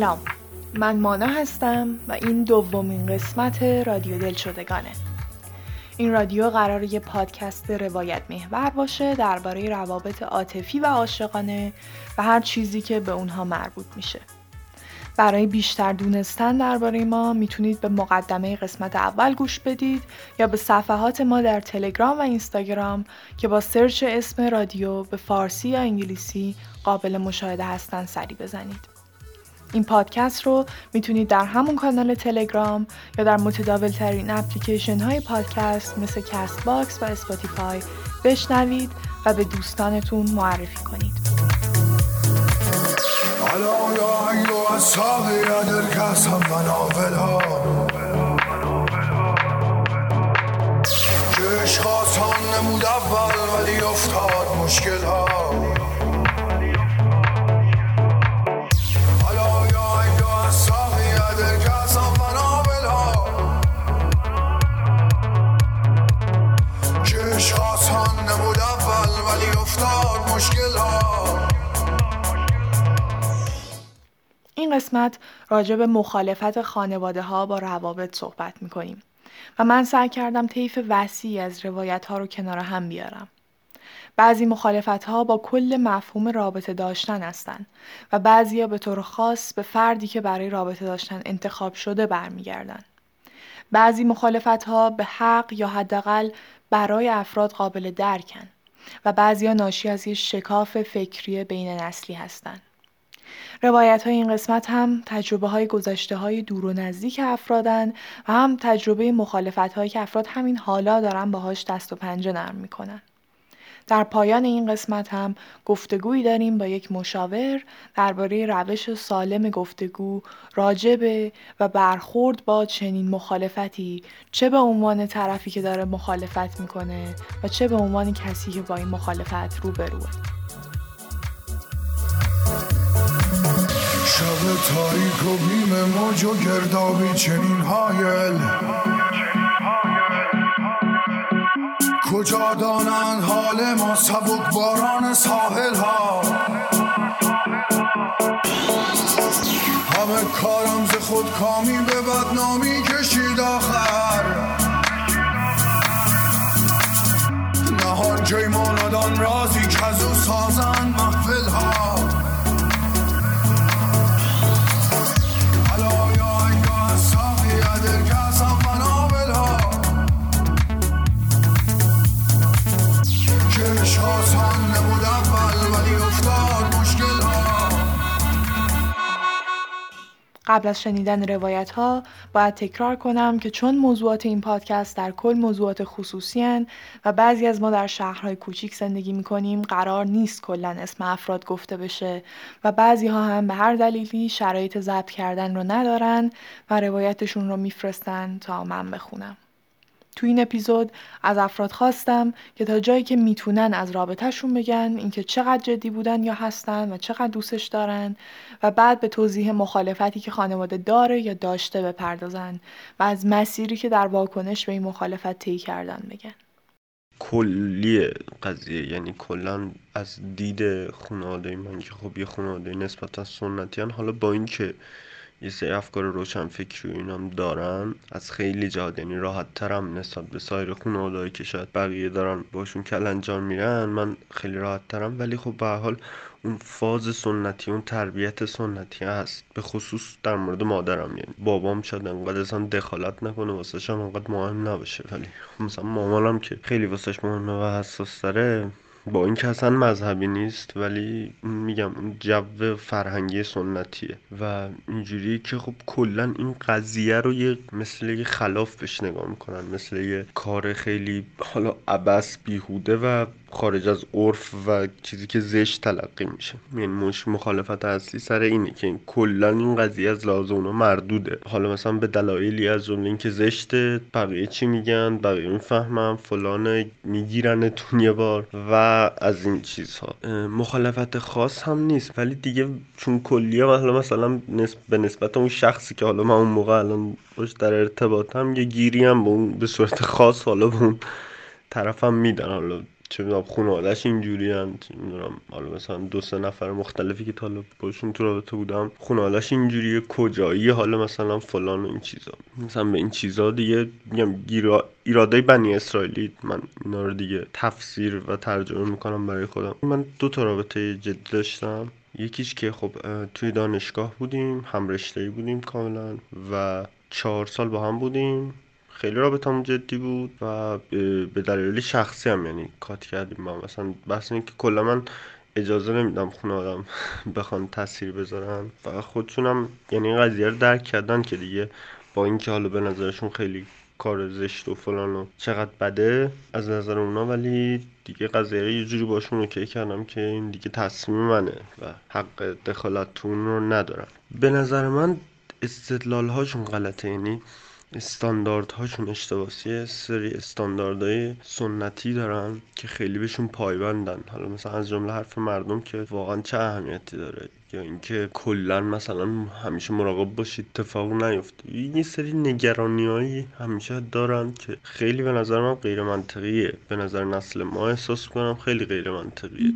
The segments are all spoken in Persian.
سلام. من مانا هستم و این دومین قسمت رادیو دل شدگانه. این رادیو قرار یه پادکست روایت محور باشه درباره روابط عاطفی و عاشقانه و هر چیزی که به اونها مربوط میشه. برای بیشتر دونستن درباره ما می‌تونید به مقدمه قسمت اول گوش بدید یا به صفحات ما در تلگرام و اینستاگرام که با سرچ اسم رادیو به فارسی یا انگلیسی قابل مشاهده هستن سری بزنید. این پادکست رو می‌تونید در همون کانال تلگرام یا در متداول ترین اپلیکیشن های پادکست مثل Castbox و Spotify بشنوید و به دوستانتون معرفی کنید. نمود اول ولی افتاد مشکل ها این قسمت راجع به مخالفت خانواده ها با روابط صحبت می‌کنیم و من سعی کردم طیف وسیعی از روایت ها رو کنار هم بیارم. بعضی مخالفت ها با کل مفهوم رابطه داشتن هستند و بعضی ها به طور خاص به فردی که برای رابطه داشتن انتخاب شده برمیگردن. بعضی مخالفت ها به حق یا حداقل برای افراد قابل درکن و بعضی ها ناشی از یک شکاف فکری بین نسلی هستند. روایت های این قسمت هم تجربه های گذشته های دور و نزدیک افرادن و هم تجربه مخالفت هایی که افراد همین حالا دارن باهاش دست و پنجه نرم می‌کنن. در پایان این قسمت هم گفتگویی داریم با یک مشاور درباره روش سالم گفتگو راجبه و برخورد با چنین مخالفتی. چه به عنوان طرفی که داره مخالفت می‌کنه و چه به عنوان کسی که با این مخالفت روبروه. شب تاریک و بیم موج و گردابی چنین هایل. کجا دانند حال ما سبک باران ساحل ها؟ همه کارم ز خود کامی به بدنامی کشید آخر. نهان جای ما رازی که قبل از شنیدن روایت ها باید تکرار کنم که چون موضوعات این پادکست در کل موضوعات خصوصی هن و بعضی از ما در شهرهای کوچیک زندگی می کنیم قرار نیست کلا اسم افراد گفته بشه و بعضی ها هم به هر دلیلی شرایط ضبط کردن رو ندارن و روایتشون رو میفرستن تا من بخونم. تو این اپیزود از افراد خواستم که تا جایی که می‌تونن از رابطهشون بگن اینکه چقدر جدی بودن یا هستن و چقدر دوستش دارن و بعد به توضیح مخالفتی که خانواده داره یا داشته بپردازن و از مسیری که در واکنش به این مخالفت طی کردن بگن. کلی قضیه یعنی کلا از دید خانواده من که خب یه خانواده نسبتا سنتیان حالا با اینکه یه سری افکار روشن فکری و اینام دارن. از خیلی جهات یعنی راحت ترم نسبت به سایر خانوادهایی که شاید بقیه دارن باشون کلنجار میرن من خیلی راحت ترم ولی خب به حال اون فاز سنتی اون تربیت سنتی هست. به خصوص در مورد مادرم یعنی بابام شاید انقدر اصلا دخالت نکنه واسه هم انقدر مهم نباشه. ولی خب مثلا مامانم که خیلی واسهش مهمه و حساس داره با اینکه اصلا مذهبی نیست ولی میگم اون جو فرهنگی سنتیه و اینجوری که خب کلا این قضیه رو یه مثل یه خلاف بهش نگاه می‌کنن مثل یه کار خیلی حالا عبس بیهوده و خارج از عرف و چیزی که زشت تلقی میشه. یعنی مش مخالفت اصلی سر اینه که کلا این قضیه از لحاظ اونا مردوده. حالا مثلا به دلایلی از جمله اینکه زشته بقیه چی میگن بقیه می‌فهمن فلان میگیرنتون یه بار و از این چیزها. مخالفت خاص هم نیست. ولی دیگه چون کلیه حالا مثلا به نسبت اون شخصی که حالا من اون موقع الان باش در ارتباطم یه گیری هم به اون به صورت خاص حالا به اون طرفم میدن. حالا چه می‌دونم خانوادهش اینجوری هم حالا مثلا دو سه نفر مختلفی که حالا باشون تو رابطه بودم خانوادهش اینجوریه کجایی حالا مثلا فلان و این چیزا. مثلا به این چیزا دیگه میگم ایراده بنی اسرائیلی من اینا رو دیگه تفسیر و ترجمه می‌کنم برای خودم. من دو تا رابطه جدی داشتم. یکیش که خب توی دانشگاه بودیم هم رشته بودیم کاملا و چهار سال با هم بودیم. خیلی رابطمون جدی بود و به دلیل شخصی هم یعنی کات کردیم با مثلا بحث که کلا من اجازه نمیدم خونه آدم بخوان تاثیر بذارن. و خودشونم یعنی این قضیه رو درک کردن که دیگه با اینکه حالا به نظرشون خیلی کار زشت و فلان و چقدر بده از نظر اونا ولی دیگه قضیه یه جوری باشون اوکی کردم که این دیگه تصمیم منه و حق دخالت تو رو ندارم. به نظر من استدلال هاشون غلطه. یعنی استانداردهاشون اشتباسیه سری استانداردهای سنتی دارن که خیلی بهشون پایبندن. حالا مثلا از جمله حرف مردم که واقعا چه اهمیتی داره؟ یا اینکه کلا مثلا همیشه مراقب باشید اتفاق نیفته. یه سری نگرانی همیشه دارن که خیلی به نظر من غیر منطقیه به نظر نسل ما احساس کنم خیلی غیر منطقیه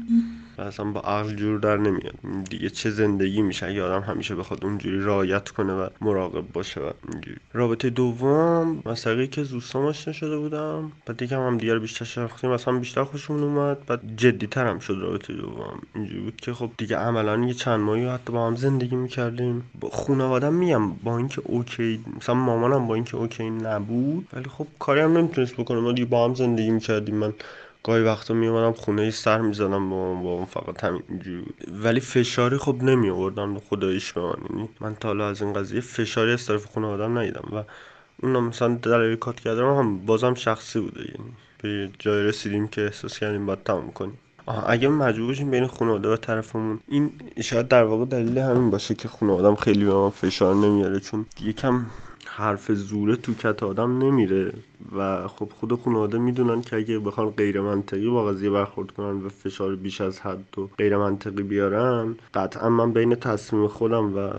و اصلا با عقل جور در نمیاد. دیگه چه زندگی میشه اگه آدم همیشه بخواد اونجوری رعایت کنه و مراقب باشه و اینجوری. رابطه دوم مسئله که زوستان آشنا شده بودم بعد دیگه هم, هم دیگر بیشتر شناختیم مثلا بیشتر خوشمون اومد بعد جدی هم شد رابطه دوم. اینجوری بود که خب دیگه عملا یه چند ماهی حتی با هم زندگی می‌کردیم. با خانوادم میگم با اینکه اوکی مثلا مامانم با اینکه اوکی نبود ولی خب کاری هم نمی‌تونست بکنه. ما دیگه با هم زندگی می‌کردیم. من گاهی وقتا می اومدم خونه سر می‌زدم با با اون فقط همین ولی فشاری خب نمی آوردم خداییش به من. یعنی من تا حالا از این قضیه فشاری از طرف خونه آدم ندیدم و اونم مثلا دلایل کات کردم هم بازم شخصی بوده. یعنی به جای رسیدیم که احساس کردیم باید تموم کنیم. اگه مجبور باشیم بین خانواده و طرفمون. این شاید در واقع دلیل همین باشه که خانوادم خیلی به من فشار نمیاره چون یکم حرف زوره تو کت آدم نمیره و خب خود خانواده می‌دونن که اگه بخوان غیر منطقی با قضیه برخورد کنن و فشار بیش از حد و غیر منطقی بیارن قطعا من بین تصمیم خودم و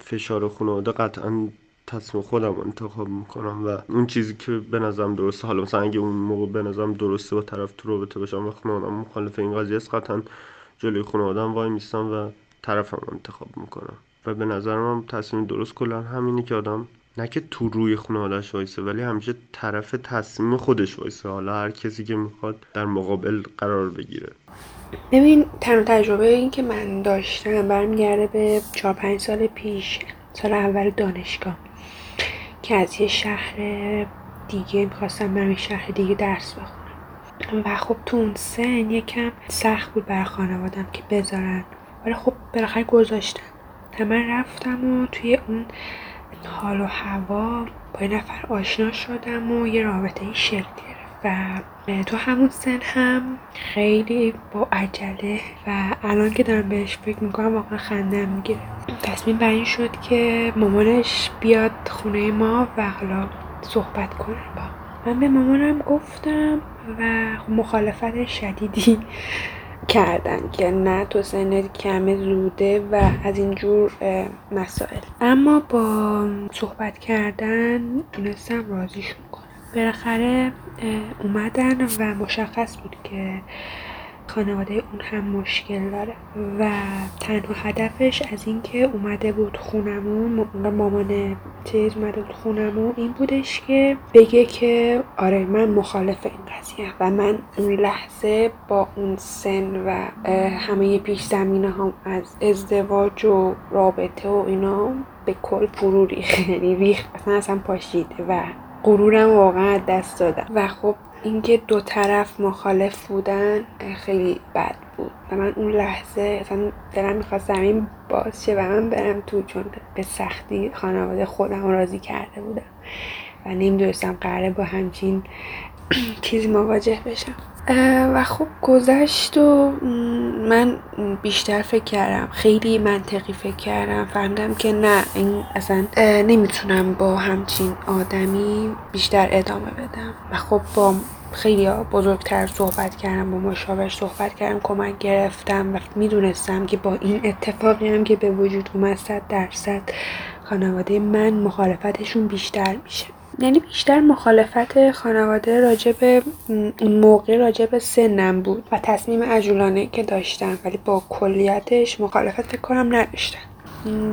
فشار خانواده قطعا تصمیم خودم انتخاب می‌کنم و اون چیزی که به نظرم درسته حالا مثلا اگه اون موقع به نظرم درسته با طرف تو رابطه باشم و خانوادم مخالف این قضیه است قطعا جلوی خانوادم وای میستم و طرفم انتخاب می‌کنم. و به نظر من تصمیم درست کلا همینی که آدم نه که تو روی خانوادش وایسه ولی همیشه طرف تصمیم خودش وایسه. حالا هر کسی که می‌خواد در مقابل قرار بگیره. ببین تنها تجربه این که من داشتم برمیگرده به چهار پنج سال پیش سال اول دانشگاه که از یه شهر دیگه می‌خواستم برم شهر دیگه درس بخونم. و خب تو اون سن یکم سخت بود برای خانوادم که بذارن. ولی خب بالاخره گذاشتم من رفتم و توی اون حال و هوا با یه نفر آشنا شدم و یه رابطه ای شکل گرفت و تو همون سن هم خیلی با عجله و الان که دارم بهش فکر می‌کنم واقعا خنده می‌گیره. تصمیم بر این شد که مامانش بیاد خونه ما و حالا صحبت کنه با. من به مامانم گفتم و مخالفت شدیدی. کردن که نه تو سنت کمه زوده و از اینجور مسائل. اما با صحبت کردن تونستم راضیشون کنم بالاخره اومدن و مشخص بود که خانواده اون هم مشکل داره. و تنها هدفش از اینکه اومده بود خونمون مامان چیز اومده بود خونمون این بودش که بگه که آره من مخالف این قضیه و من اون لحظه با اون سن و همه پیش زمینه هم از ازدواج و رابطه و اینا به کل فرو ریخت. یعنی ریخت. اصلا اصلا پاشیده و غرورم واقعا دست دادم. و خب اینکه دو طرف مخالف بودن خیلی بد بود. و من اون لحظه اصلا دلم می‌خواست زمین باز شه و من برم تو چون به سختی خانواده خودم راضی کرده بودم و نمی‌دونستم قراره با همچین چیزی مواجه بشم. و خب گذشت و من بیشتر فکر کردم خیلی منطقی فکر کردم فهمیدم که نه این اصلا نمی‌تونم با همچین آدمی بیشتر ادامه بدم. و خب با خیلی بزرگتر صحبت کردم با مشاور صحبت کردم کمک گرفتم و می‌دونستم که با این اتفاقی هم که به وجود اومد صد درصد خانواده من مخالفتشون بیشتر میشه. یعنی بیشتر مخالفت خانواده راجع به اون موقع راجع به سنم بود و تصمیم عجولانه که داشتم ولی با کلیتش مخالفت فکر کنم نداشتم.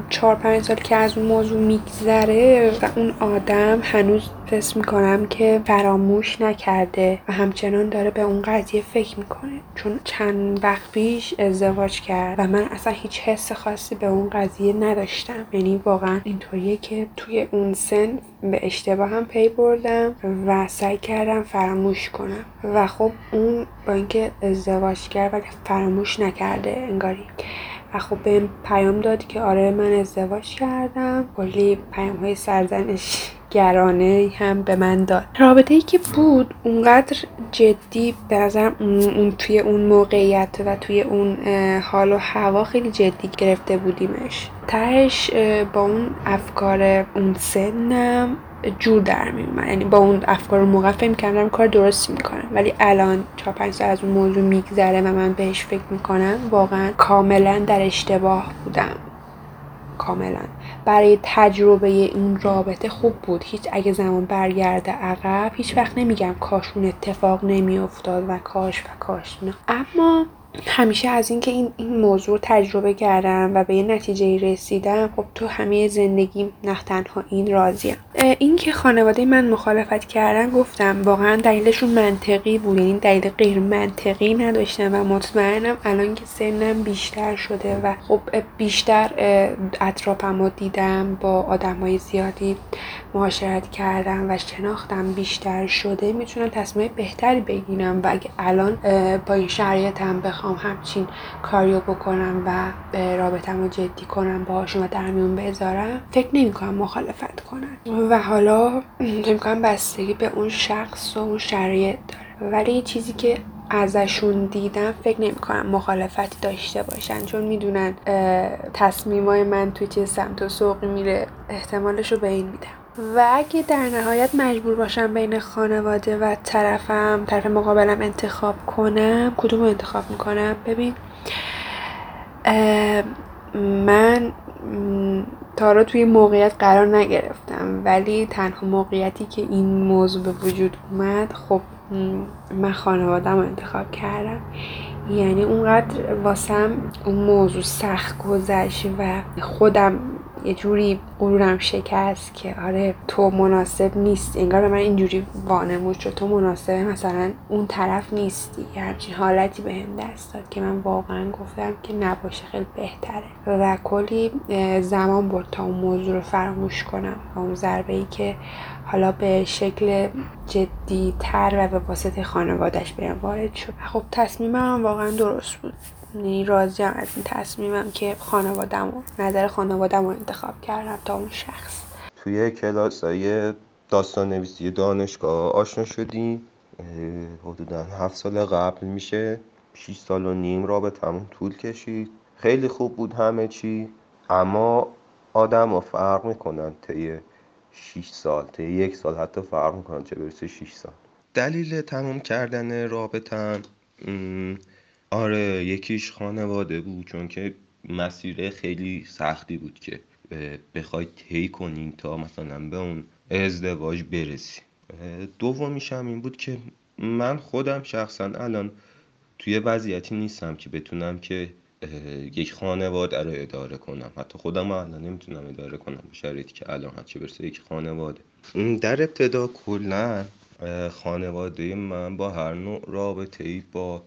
چهار پنج سال که از اون موضوع میگذره و اون آدم هنوز حس می‌کنم که فراموش نکرده و همچنان داره به اون قضیه فکر می‌کنه. چون چند وقت پیش ازدواج کرد و من اصلا هیچ حس خاصی به اون قضیه نداشتم. یعنی واقعا اینطوریه که توی اون سن به اشتباه هم پی بردم و سعی کردم فراموش کنم. و خب اون با اینکه ازدواج کرد ولی فراموش نکرده انگاری. خب به پیام داد که آره من ازدواج کردم. کلی پیام های سرزنش گرانه هم به من داد. رابطه ای که بود اونقدر جدی به نظرم اون توی اون موقعیت و توی اون حال و هوا خیلی جدی گرفته بودیمش. تهش با اون افکار اون سنم جور در می اومد. یعنی با اون افکار موقع فکر کردم کار درستی می‌کنم. ولی الان چهار پنج سال از اون موضوع میگذره و من بهش فکر می‌کنم واقعا کاملا در اشتباه بودم. کاملا. برای تجربه این رابطه خوب بود. هیچ اگه زمان برگرده عقب هیچ وقت نمیگم کاش اون اتفاق نمیافتاد و کاش و کاش نه. اما همیشه از اینکه این این موضوع تجربه کردم و به یه نتیجه رسیدم خب تو همه زندگی نه تنها این راضیم. این که خانواده من مخالفت کردن گفتم واقعا دلیلشون منطقی بود. یعنی دلیل غیر منطقی نداشتم و مطمئنم الان که سنم بیشتر شده و خب بیشتر اطرافم رو دیدم با آدم های زیادی معاشرت کردم و شناختم بیشتر شده. می‌تونم تصمیم بهتری بگیرم و اگه الان با این شرایطم بخوام همچین کاریو بکنم و رابطم رو جدی کنم باهاشون و در میون بذارم فکر نمی کنم مخالفت کنن. و حالا کنم بستگی به اون شخص و اون شرایط داره. ولی چیزی که ازشون دیدم فکر نمی کنم مخالفتی داشته باشن چون می‌دونن تصمیمای من توی چه سمت و سوقی میره. احتمالش رو به این میدم. و اگه در نهایت مجبور باشم بین خانواده و طرفم طرف مقابلم انتخاب کنم کدوم رو انتخاب می‌کنم؟ ببین من تا توی موقعیت قرار نگرفتم ولی تنها موقعیتی که این موضوع به وجود اومد خب من خانوادم رو انتخاب کردم. یعنی اونقدر واسم اون موضوع سخت گذشت و خودم یه جوری غرورم شکست که آره تو مناسب نیست انگار به من اینجوری وانمود شد تو مناسب مثلا اون طرف نیستی. یه همچین حالتی به هم دست داد که من واقعا گفتم که نباشه خیلی بهتره. و کلی زمان برد تا اون موضوع رو فراموش کنم. و اون ضربه ای که حالا به شکل جدی تر و به واسطه خانوادش بهم وارد شد. خب تصمیمم واقعا درست بود. یعنی راضیم از این تصمیمم که خانوادم و نظر خانوادم رو انتخاب کردم تا اون شخص. توی کلاس های داستان نویسی دانشگاه آشنا شدیم حدودا هفت سال قبل میشه. 6 سال و نیم رابطمون طول کشید. خیلی خوب بود همه چی اما آدم ها فرق می‌کنن طی 6 سال طی یک سال حتی فرق می‌کنن چه برسه 6 سال. دلیل تموم کردن رابطم آره یکیش خانواده بود چون که مسیر خیلی سختی بود که بخوای طی کنی تا مثلا به اون ازدواج برسی. دومیش هم این بود که من خودم شخصا الان توی وضعیتی نیستم که بتونم که یک خانواده رو اداره کنم. حتی خودم الان نمی‌تونم اداره کنم شرایطی که الان چه برسه یک خانواده. در ابتدا کلا خانواده من با هر نوع رابطه ای با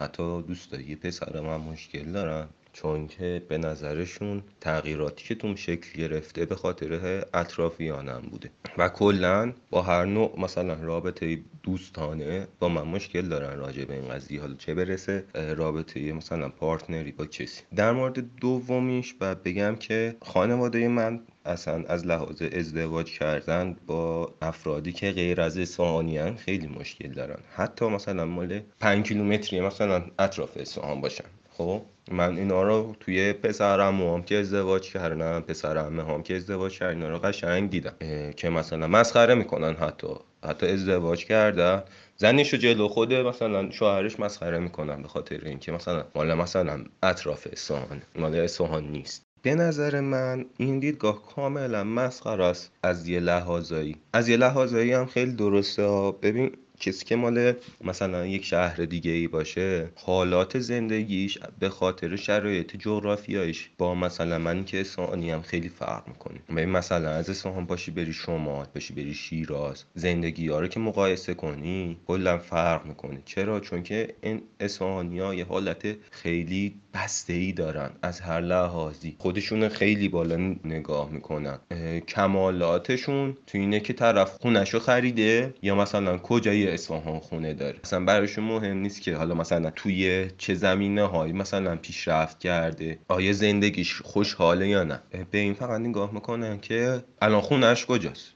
حتی دوستایی پسرم هم مشکل دارن. چون که به نظرشون تغییراتی که توم شکل گرفته به خاطر اطرافیانم بوده. و کلا با هر نوع مثلا رابطه دوستانه با من مشکل دارن راجع به این قضیه. حالا چه برسه رابطه مثلا پارتنری با کسی. در مورد دومیش بعد بگم که خانواده من اصلا از لحاظ ازدواج کردن با افرادی که غیر از اصفهانیان خیلی مشکل دارن. حتی مثلا مال پنج کیلومتری مثلا اطراف اصفهان باشن. خب؟ من اینا رو توی پسرم هم که ازدواج کردن پسر هم که ازدواج کردن اینا رو قشنگ دیدم. که مثلا مسخره می‌کنن حتی. حتی ازدواج کردن. زنش جلو خود مثلا شوهرش مسخره می‌کنن به خاطر اینکه مثلا مال مثلا اطراف اصفهان مال اصفهان نیست. به نظر من این دیدگاه کاملا مسخره است از یه لحاظایی. از یه لحاظایی هم خیلی درسته ببین کسی که مال مثلا یک شهر دیگه ای باشه حالات زندگیش به خاطر شرایط جغرافیایش با مثلا من که اصفهانی هم خیلی فرق می‌کنه. ببین مثلا از اصفهان باشی بری شمال باشی بری شیراز زندگی ها رو که مقایسه کنی کلا فرق می‌کنه. چرا؟ چون که این اصفهانی ها یه حالت خیلی بسته ای دارن از هر لحاظی. خودشون خیلی بالا نگاه می‌کنن. کمالاتشون تو اینه که طرف خونشو خریده یا مثلا کجای اصفهان خونه داره. مثلا براشون مهم نیست که حالا مثلا توی چه زمینه هایی مثلا پیشرفت کرده آیا زندگیش خوشحاله یا نه. به این فقط نگاه می‌کنن که الان خونش کجاست.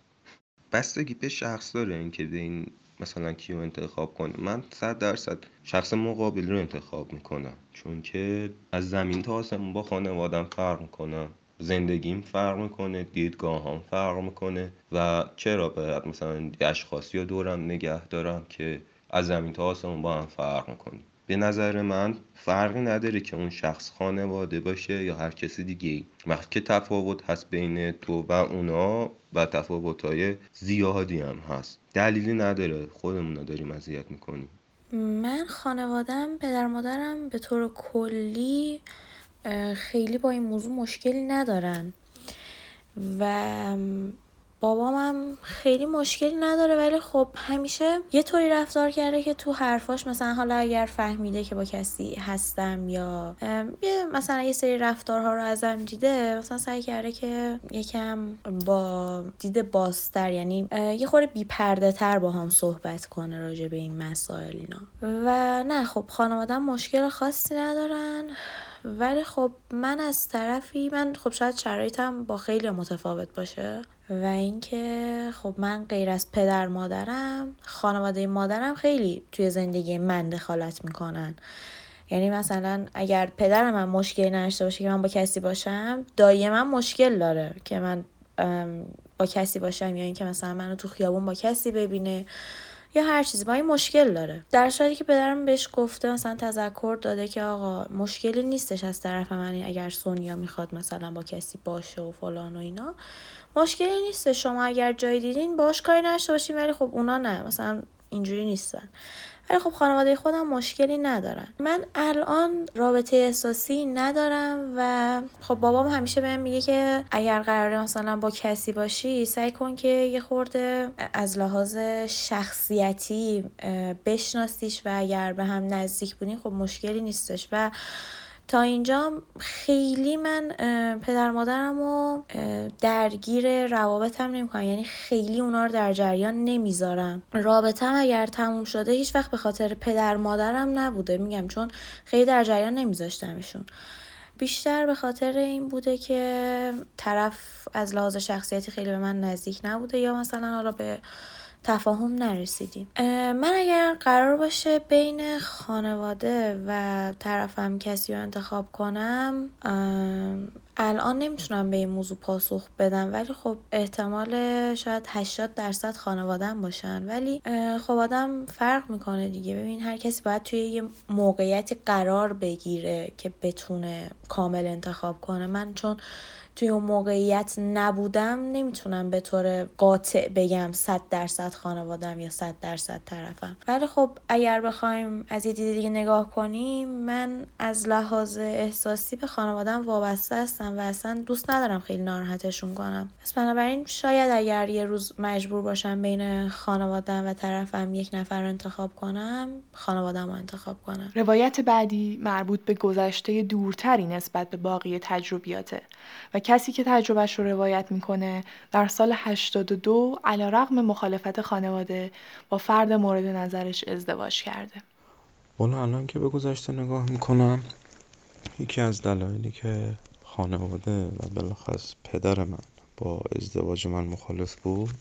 بستگی به شخص داره اینکه به این مثلا کیو انتخاب کنه. من صد درصد شخص مقابل رو انتخاب می‌کنم. چون که از زمین تا آسمون با خانوادم فرق می‌کنم زندگیم فرق می‌کنه دیدگاه هم فرق می‌کنه و چرا باید مثلا اشخاصی رو دورم نگه دارم که از زمین تا آسمون با هم فرق می‌کنه به نظر من فرقی نداره که اون شخص خانواده باشه یا هر کسی دیگه ای. وقتی که تفاوت هست بین تو و اونا و تفاوت های زیادی هم هست. دلیلی نداره. خودمون داریم اذیت می‌کنیم. من خانوادم پدر مادرم به طور کلی خیلی با این موضوع مشکلی ندارن و بابامم خیلی مشکلی نداره ولی خب همیشه یه طوری رفتار کرده که تو حرفاش مثلا حالا اگر فهمیده که با کسی هستم یا مثلا یه سری رفتارها رو ازم دیده مثلا سعی کرده که یکم با دید باستر یعنی یه خورده بی پرده تر با هم صحبت کنه راجع به این مسائل اینا. و نه خب خانوادم مشکل خاصی ندارن. ولی خب من از طرفی من خب شاید شرایطم با خیلی متفاوت باشه و اینکه خب من غیر از پدر مادرم خانواده مادرم خیلی توی زندگی من دخالت می‌کنن. یعنی مثلا اگر پدر من مشکلی نداشته باشه که من با کسی باشم دایی من مشکل داره که من با کسی باشم یا اینکه مثلا منو تو خیابون با کسی ببینه. یا هر چیزی با این مشکل داره. در صورتی که پدرم بهش گفته مثلا تذکر داده که آقا مشکلی نیستش از طرف من اگر سونیا می‌خواد مثلا با کسی باشه و فلان و اینا. مشکلی نیست شما اگر جای دیدین باش کاری نشته باشین ولی خب اونا نه مثلا اینجوری نیستن. ولی خب خانواده خودم مشکلی ندارن. من الان رابطه احساسی ندارم و خب بابام همیشه بهم میگه که اگر قراره مثلا با کسی باشی سعی کن که یه خورده از لحاظ شخصیتی بشناسیش و اگر به هم نزدیک بودین خب مشکلی نیستش. و تا اینجا خیلی من پدر مادرم رو درگیر روابطم نمی‌کنم یعنی خیلی اونا رو در جریان نمی‌ذارم. رابطم اگر تموم شده هیچ وقت به خاطر پدر مادرم نبوده. میگم چون خیلی در جریان نمیذاشتمشون. بیشتر به خاطر این بوده که طرف از لحاظ شخصیتی خیلی به من نزدیک نبوده یا مثلا حالا به تفاهم نرسیدیم. من اگر قرار باشه بین خانواده و طرفم کسی رو انتخاب کنم الان نمی‌تونم به این موضوع پاسخ بدم. ولی خب احتمال شاید 80 درصد خانوادم باشن. ولی خب آدم فرق می‌کنه دیگه. ببین هر کسی باید توی یه موقعیتی قرار بگیره که بتونه کامل انتخاب کنه. من چون توی اون موقعیت نبودم نمی‌تونم به طور قاطع بگم صد درصد خانوادم یا صد درصد طرفم. ولی خب اگر بخوایم از یه دید دیگه نگاه کنیم من از لحاظ احساسی به خانوادم وابسته هستم و اصلا دوست ندارم خیلی ناراحتشون کنم. پس بنابراین شاید اگر یه روز مجبور باشم بین خانوادم و طرفم یک نفر رو انتخاب کنم خانوادم رو انتخاب کنم. روایت بعدی مربوط به گذشته دورتری نسبت به باقی تجربیاته و کسی که تجربهش رو روایت می‌کنه در سال 82 علا رقم مخالفت خانواده با فرد مورد نظرش ازدواج کرده. والا الان که به گذشته نگاه می‌کنم یکی از دلایلی که خانواده و بلخص پدر من با ازدواج من مخالف بود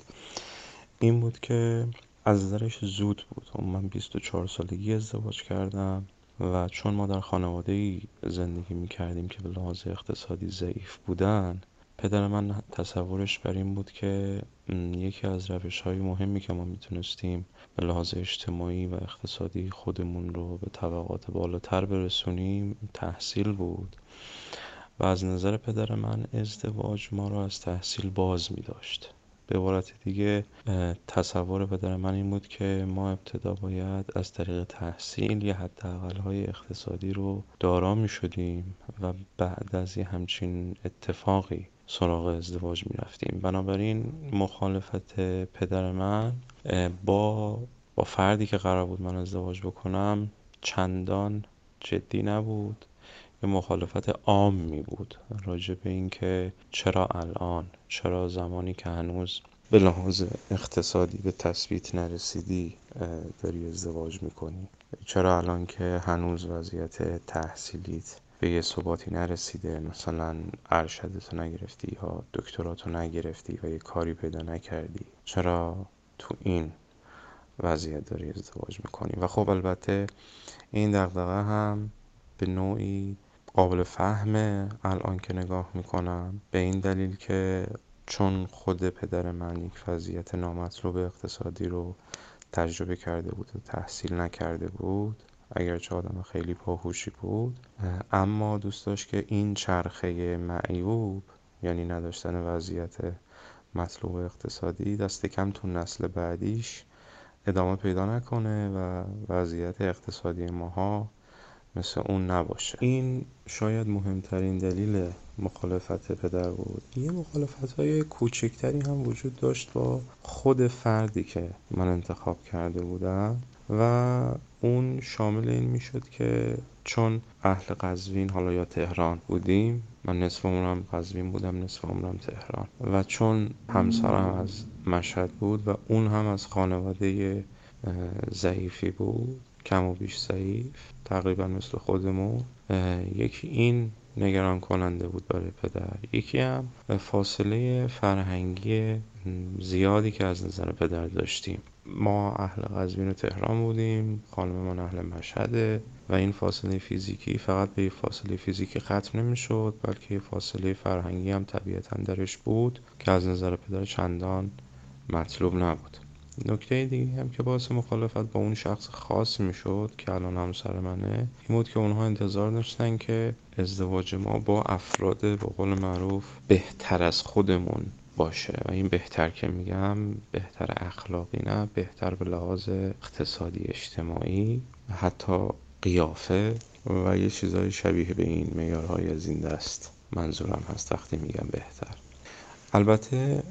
این بود که از نظرش زود بود. من 24 سالگی ازدواج کردم. و چون ما در خانواده ای زندگی می کردیم که به لحاظ اقتصادی ضعیف بودن پدر من تصورش بر این بود که یکی از روش های مهمی که ما می‌تونستیم به لحاظ اجتماعی و اقتصادی خودمون رو به طبقات بالاتر برسونیم تحصیل بود. و از نظر پدر من ازدواج ما را از تحصیل باز می داشت به عبارت دیگه تصور پدر من این بود که ما ابتدا باید از طریق تحصیل یه های اقتصادی رو دارا می شدیم و بعد از یه همچین اتفاقی سراغ ازدواج می رفتیم. بنابراین مخالفت پدر من با با فردی که قرار بود من ازدواج بکنم چندان جدی نبود. یه مخالفت عام می بود راجع به اینکه چرا الان چرا زمانی که هنوز به لحاظ اقتصادی به تثبیت نرسیدی داری ازدواج می‌کنی؟ چرا الان که هنوز وضعیت تحصیلیت به یه ثباتی نرسیده؟ مثلا ارشدتو نگرفتی یا دکتراتو نگرفتی و یه کاری پیدا نکردی؟ چرا تو این وضعیت داری ازدواج می‌کنی؟ و خب البته این دقدقه هم به نوعی قابل فهمه الان که نگاه می‌کنم به این دلیل که چون خود پدر من یک وضعیت نامطلوب اقتصادی رو تجربه کرده بود و تحصیل نکرده بود اگرچه آدم خیلی باهوشی بود اما دوست داشت که این چرخه معیوب یعنی نداشتن وضعیت مطلوب اقتصادی دست کم تو نسل بعدیش ادامه پیدا نکنه و وضعیت اقتصادی ماها مثل اون نباشه. این شاید مهمترین دلیل مخالفت پدر بود. یه مخالفت های کوچکتری هم وجود داشت با خود فردی که من انتخاب کرده بودم و اون شامل این می‌شد که چون اهل قزوین حالا یا تهران بودیم من نصف عمرم قزوین بودم نصف عمرم تهران. و چون همسرم از مشهد بود و اون هم از خانواده ضعیفی بود کم و بیش ضعیف تقریبا مثل خودمون. یکی این نگران کننده بود برای پدر. یکی هم فاصله فرهنگی زیادی که از نظر پدر داشتیم. ما اهل قزوین و تهران بودیم خانم من اهل مشهده و این فاصله فیزیکی فقط به فاصله فیزیکی ختم نمی‌شد بلکه فاصله فرهنگی هم طبیعتا درش بود که از نظر پدر چندان مطلوب نبود. نکته دیگه هم که باعث مخالفت با اون شخص خاص می‌شد که الان همسر منه این بود که اونها انتظار داشتن که ازدواج ما با افراد به قول معروف بهتر از خودمون باشه. و این بهتر که میگم بهتر اخلاقی نه بهتر به لحاظ اقتصادی اجتماعی حتی قیافه و یه چیزهای شبیه به این میارهای از این دست منظورم هست وقتی میگم بهتر. البته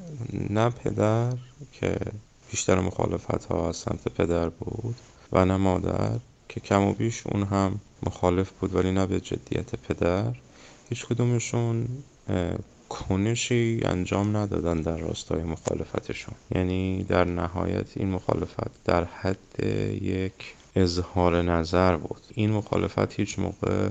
نه پدر که بیشتر مخالفت ها از سمت پدر بود و نه مادر که کم و بیش اون هم مخالف بود ولی نه به جدیت پدر. هیچ کدومشون کنشی انجام ندادن در راستای مخالفتشون. یعنی در نهایت این مخالفت در حد یک اظهار نظر بود. این مخالفت هیچ موقع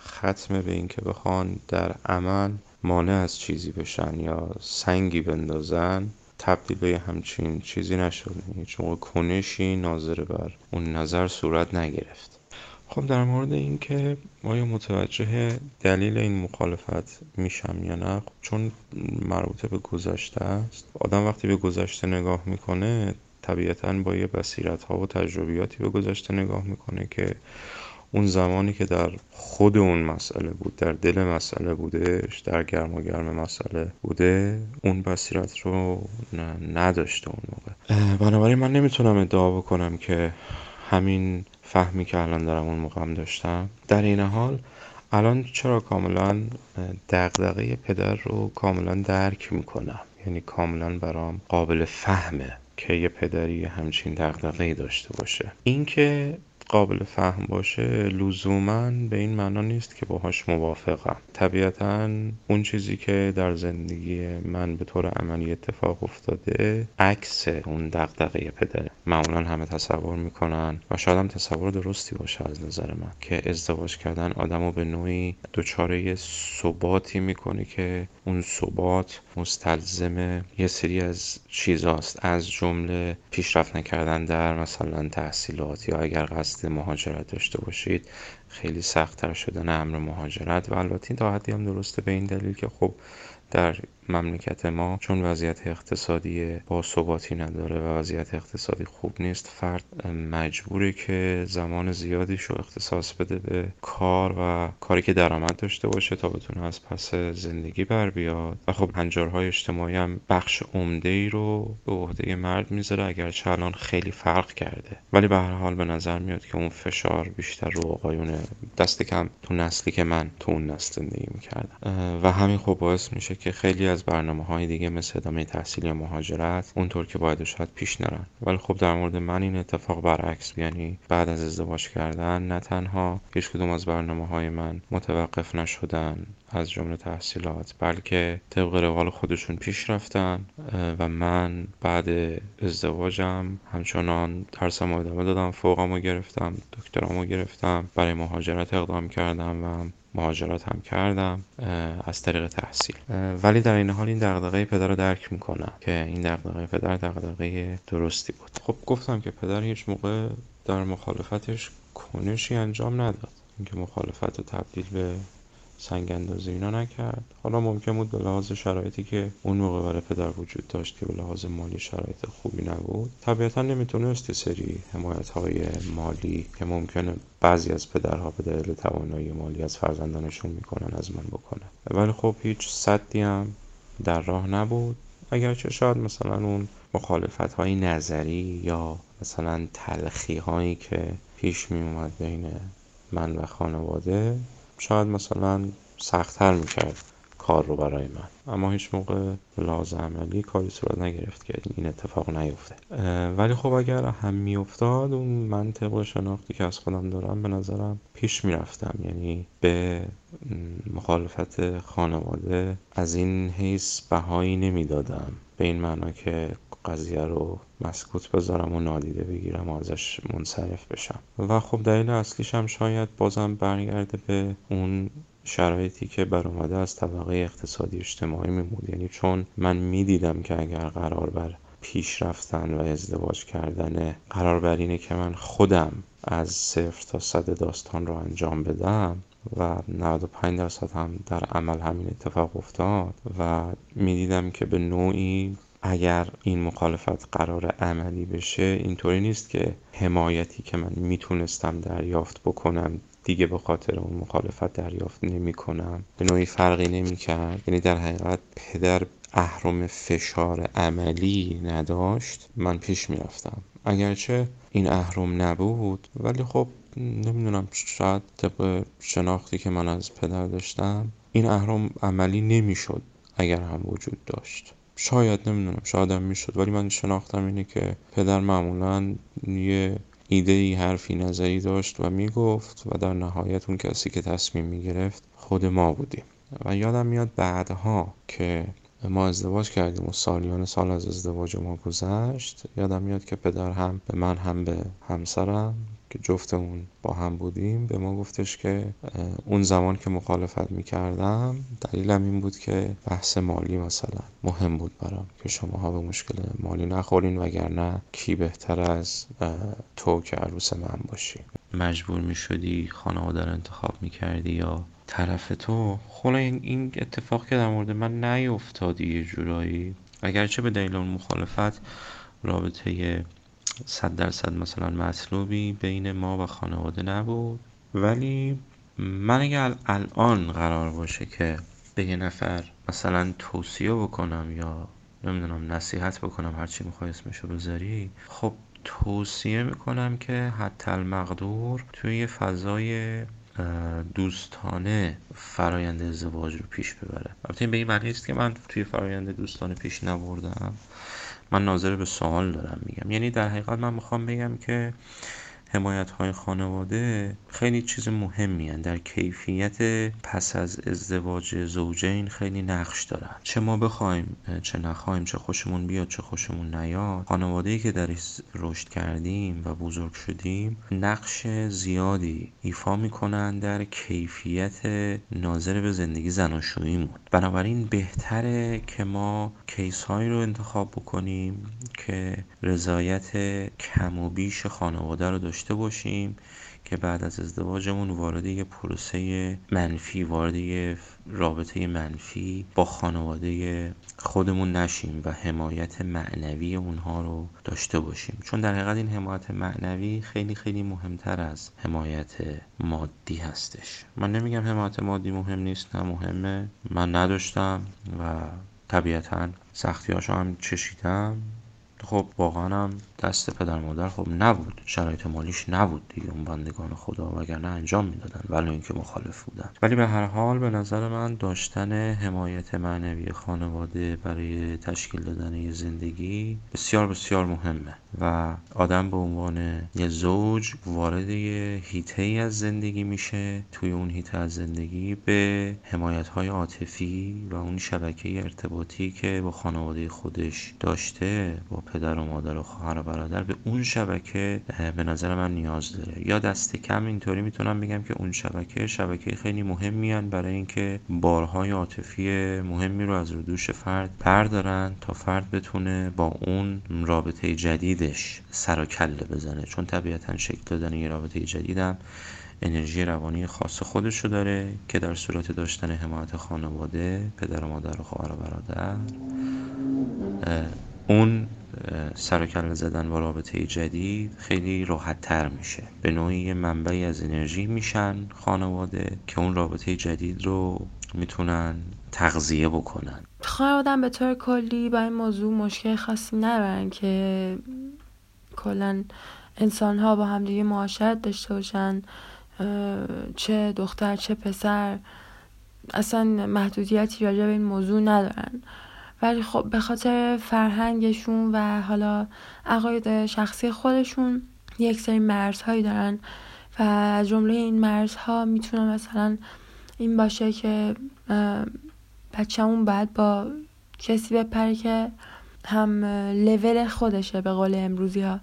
ختم به اینکه بخوان در عمل مانع از چیزی بشن یا سنگی بندازن تبدیل به همچین چیزی نشد هیچ موقع کنشی ناظر بر اون نظر صورت نگرفت. خب در مورد اینکه آیا متوجه دلیل این مخالفت میشم یا نه خب چون مربوطه به گذشته است آدم وقتی به گذشته نگاه می‌کنه طبیعتا با یه بصیرت ها و تجربیاتی به گذشته نگاه می‌کنه که اون زمانی که در خود اون مسئله بود در دل مسئله بودش در گرم و گرم مسئله بوده اون بصیرت رو نداشته اون موقع. بنابراین من نمی‌تونم ادعا بکنم که همین فهمی که الان دارم اون موقع داشتم. در این حال الان چرا کاملا دقدقه پدر رو کاملا درک می‌کنم؟ یعنی کاملا برام قابل فهمه که یه پدری همچین دقدقه داشته باشه. اینکه قابل فهم باشه لزوما به این معنا نیست که باهاش موافقم. طبیعتا اون چیزی که در زندگی من به طور عملی اتفاق افتاده عکس اون دقدقه پدره معمولا همه تصور می‌کنن و شاید هم تصور درستی باشه از نظر من که ازدواج کردن آدمو به نوعی دچار یه ثباتی می‌کنه که اون ثبات مستلزم یه سری از چیزاست. از جمله پیشرفت نکردن در مثلا تحصیلات یا اگر قصد مهاجرت داشته باشید خیلی سختتر شدن امر مهاجرت. و البته تا حدی هم درسته به این دلیل که خب در مملکت ما چون وضعیت اقتصادی با ثباتی نداره و وضعیت اقتصادی خوب نیست فرد مجبوره که زمان زیادیش رو اختصاص بده به کار و کاری که درآمد داشته باشه تا بتونه از پس زندگی بر بیاد. و خب هنجارهای اجتماعی هم بخش عمده ای رو به عهده مرد می‌ذاره اگرچه الان خیلی فرق کرده. ولی به هر حال به نظر میاد که اون فشار بیشتر رو آقایونه دست کم تو نسلی که من تو اون نسل زندگی می‌کردم. و همین خب باعث میشه که خیلی از برنامه های دیگه مثل ادامه تحصیل یا مهاجرت اونطور که باید شاید پیش نرن. ولی خب در مورد من این اتفاق برعکس یعنی بعد از ازدواج کردن نه تنها هیچ کدوم از برنامه های من متوقف نشدن از جمله تحصیلات بلکه طبق روال خودشون پیش رفتن و من بعد ازدواجم همچنان درسم ادامه دادم فوقمو گرفتم دکترامو گرفتم برای مهاجرت اقدام کردم و مهاجرت هم کردم از طریق تحصیل. ولی در این حال این دغدغه پدر رو درک می‌کنم که این دغدغه پدر دغدغه درستی بود. خب گفتم که پدر هیچ موقع در مخالفتش کنشی انجام نداد. اینکه مخالفت رو تبدیل به سنگ اندازی اینا نکرد. حالا ممکن بود به لحاظ شرایطی که اون موقع برای پدر وجود داشت که به لحاظ مالی شرایط خوبی نبود طبیعتا نمی‌تونست سری حمایت های مالی که ممکنه بعضی از پدرها به دلیل توانایی مالی از فرزندانشون می‌کنن از من بکنه ولی خب هیچ صدی هم در راه نبود. اگرچه شاید مثلا اون مخالفت های نظری یا مثلا تلخی هایی که پیش می اومد بین من و خانواده شاید مثلا سختتر می‌کرد کار رو برای من. اما هیچ موقع لحاظ عملی کاری صورت نگرفت که این اتفاق نیفته. ولی خب اگر هم میافتاد اون منطق شناختی که از خودم دارم به نظرم پیش می‌رفتم. یعنی به مخالفت خانواده از این حیث بهایی نمی‌دادم. به این معنا که قضیه رو مسکوت بذارم و نادیده بگیرم و ازش منصرف بشم. و خب دلیل اصلیش هم شاید بازم برگرده به اون شرایطی که بر اومده از طبقه اقتصادی اجتماعی میمود یعنی چون من می‌دیدم که اگر قرار بر پیش رفتن و ازدواج کردن قرار بر اینه که من خودم از صفر تا صد داستان رو انجام بدم و 95 درصد هم در عمل همین اتفاق افتاد و می‌دیدم که به نوعی اگر این مخالفت قرار عملی بشه اینطوری نیست که حمایتی که من می‌تونستم دریافت بکنم دیگه به خاطر اون مخالفت دریافت نمی کنم به نوعی فرقی نمی کرد یعنی در حقیقت پدر اهرم فشار عملی نداشت من پیش می‌رفتم. اگرچه این اهرم نبود ولی خب نمی‌دونم شاید طبق شناختی که من از پدر داشتم این اهرم عملی نمی‌شد اگر هم وجود داشت. شاید نمی‌دونم شاید هم می‌شد. ولی من شناختم اینه که پدر معمولا یه ایده ای حرفی نظری داشت و می‌گفت و در نهایت اون کسی که تصمیم می‌گرفت خود ما بودیم. و یادم میاد بعدها که ما ازدواج کردیم و سالیان سال از ازدواج ما گذشت یادم میاد که پدر هم به من هم به همسرم که جفتمون با هم بودیم به ما گفتش که اون زمان که مخالفت می‌کردم دلیلم این بود که بحث مالی مثلا مهم بود برام که شماها به مشکل مالی نخورین وگرنه کی بهتر از تو که عروس من باشی. مجبور می‌شدی خانواده رو انتخاب می‌کردی یا طرف تو؟ خلا این اتفاق که در مورد من نیفتادی یه جورایی. اگرچه به دلیل مخالفت رابطه صد درصد مثلا مطلوبی بین ما و خانواده نبود. ولی من اگر الان قرار باشه که به یه نفر مثلا توصیه بکنم یا نمی‌دونم نصیحت بکنم هرچی می‌خوای اسمشو بذاری خب توصیه می‌کنم که حتی المقدور توی یه فضای دوستانه فرایند ازدواج رو پیش ببره. البته به این معنی است که من توی فرایند دوستانه پیش نبردم. من ناظر به سوال دارم میگم. یعنی در حقیقت من می‌خوام بگم که حمایت های خانواده خیلی چیز مهمی هن. در کیفیت پس از ازدواج زوجین خیلی نقش دارن چه ما بخوایم چه نخوایم چه خوشمون بیاد چه خوشمون نیاد خانواده که در رشد کردیم و بزرگ شدیم نقش زیادی ایفا می‌کنن در کیفیت ناظر به زندگی زناشوییمون بنابراین بهتره که ما کیس هایی رو انتخاب بکنیم که رضایت کم و بیش خانواده رو داشته باشیم که بعد از ازدواجمون وارد یه پروسه منفی وارد یه رابطه منفی با خانواده خودمون نشیم و حمایت معنوی اونها رو داشته باشیم. چون در حقیقت این حمایت معنوی خیلی خیلی مهمتر از حمایت مادی هستش. من نمیگم حمایت مادی مهم نیست نه مهمه. من نداشتم و طبیعتا سختی هم چشیدم. خب واقعا هم دست پدر مادر خب نبود. شرایط مالیش نبود دیگه. اون بندگان خدا وگرنه انجام می‌دادن ولی اینکه مخالف بودن. ولی به هر حال به نظر من داشتن حمایت معنوی خانواده برای تشکیل دادن یه زندگی بسیار بسیار مهمه و آدم به عنوان یه زوج وارد یه هیته ای از زندگی میشه. توی اون هیته از زندگی به حمایت های عاطفی و اون شبکه ارتباطی که با خانواده خودش داشته با پدر و مادر و خواهر برادر به اون شبکه به نظر من نیاز داره. یا دست کم اینطوری می‌تونم بگم که اون شبکه شبکه خیلی مهمیان برای اینکه بارهای عاطفی مهمی رو از رو دوش فرد بردارن تا فرد بتونه با اون رابطه جدیدش سر و کله بزنه. چون طبیعتا شکل دادن یه رابطه جدیدم انرژی روانی خاص خودشو داره که در صورت داشتن حمایت خانواده پدر و مادر و خواهر و برادر اون سر زدن با رابطه جدید خیلی راحت تر میشه. به نوعی منبعی از انرژی میشن خانواده که اون رابطه جدید رو می‌تونن تغذیه بکنن. خانوادم به طور کلی با این موضوع مشکل خاصی ندارن که کلا انسان ها با همدیگه معاشرت داشته باشن چه دختر چه پسر اصلا محدودیتی راجع به این موضوع ندارن. ولی خب به خاطر فرهنگشون و حالا عقاید شخصی خودشون یک سری مرزهایی دارن و از جمله این مرزها می‌تونه مثلا این باشه که بچهمون باید با کسی بپره که هم لول خودشه به قول امروزی ها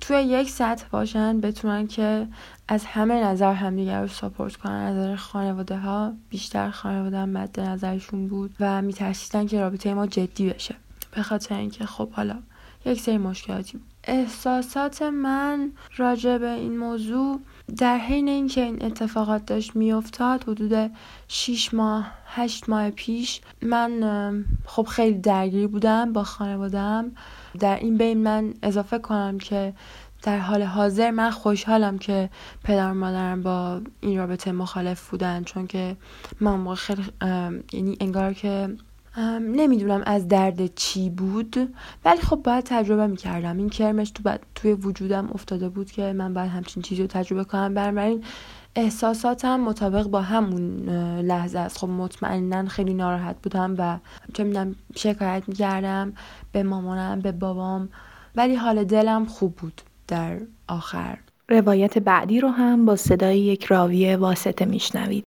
توی یک سطح باشن بتونن که از همه نظر همدیگر رو ساپورت کنن. نظر خانواده ها بیشتر خانواده هم مد نظرشون بود و میترسیدن که رابطه ما جدی بشه. به خاطر اینکه خب حالا یک سری مشکلاتی بود. احساسات من راجع به این موضوع در حین اینکه این اتفاقات داشت میافتاد حدود 6 ماه 8 ماه پیش من خب خیلی درگیر بودم با خانوادم در این بین من اضافه کنم که در حال حاضر من خوشحالم که پدر و مادرم با این رابطه مخالف بودن چون که من موقع خیلی یعنی انگار که نمی‌دونم از درد چی بود ولی خب باید تجربه می‌کردم. این کرمش تو توی وجودم افتاده بود که من باید همچین چیزی رو تجربه کنم. بنابراین احساساتم مطابق با همون لحظه است. خب مطمئنا خیلی ناراحت بودم و چه می‌دونم شکایت می‌کردم به مامانم به بابام. ولی حال دلم خوب بود در آخر. روایت بعدی رو هم با صدای یک راوی واسطه میشنوید.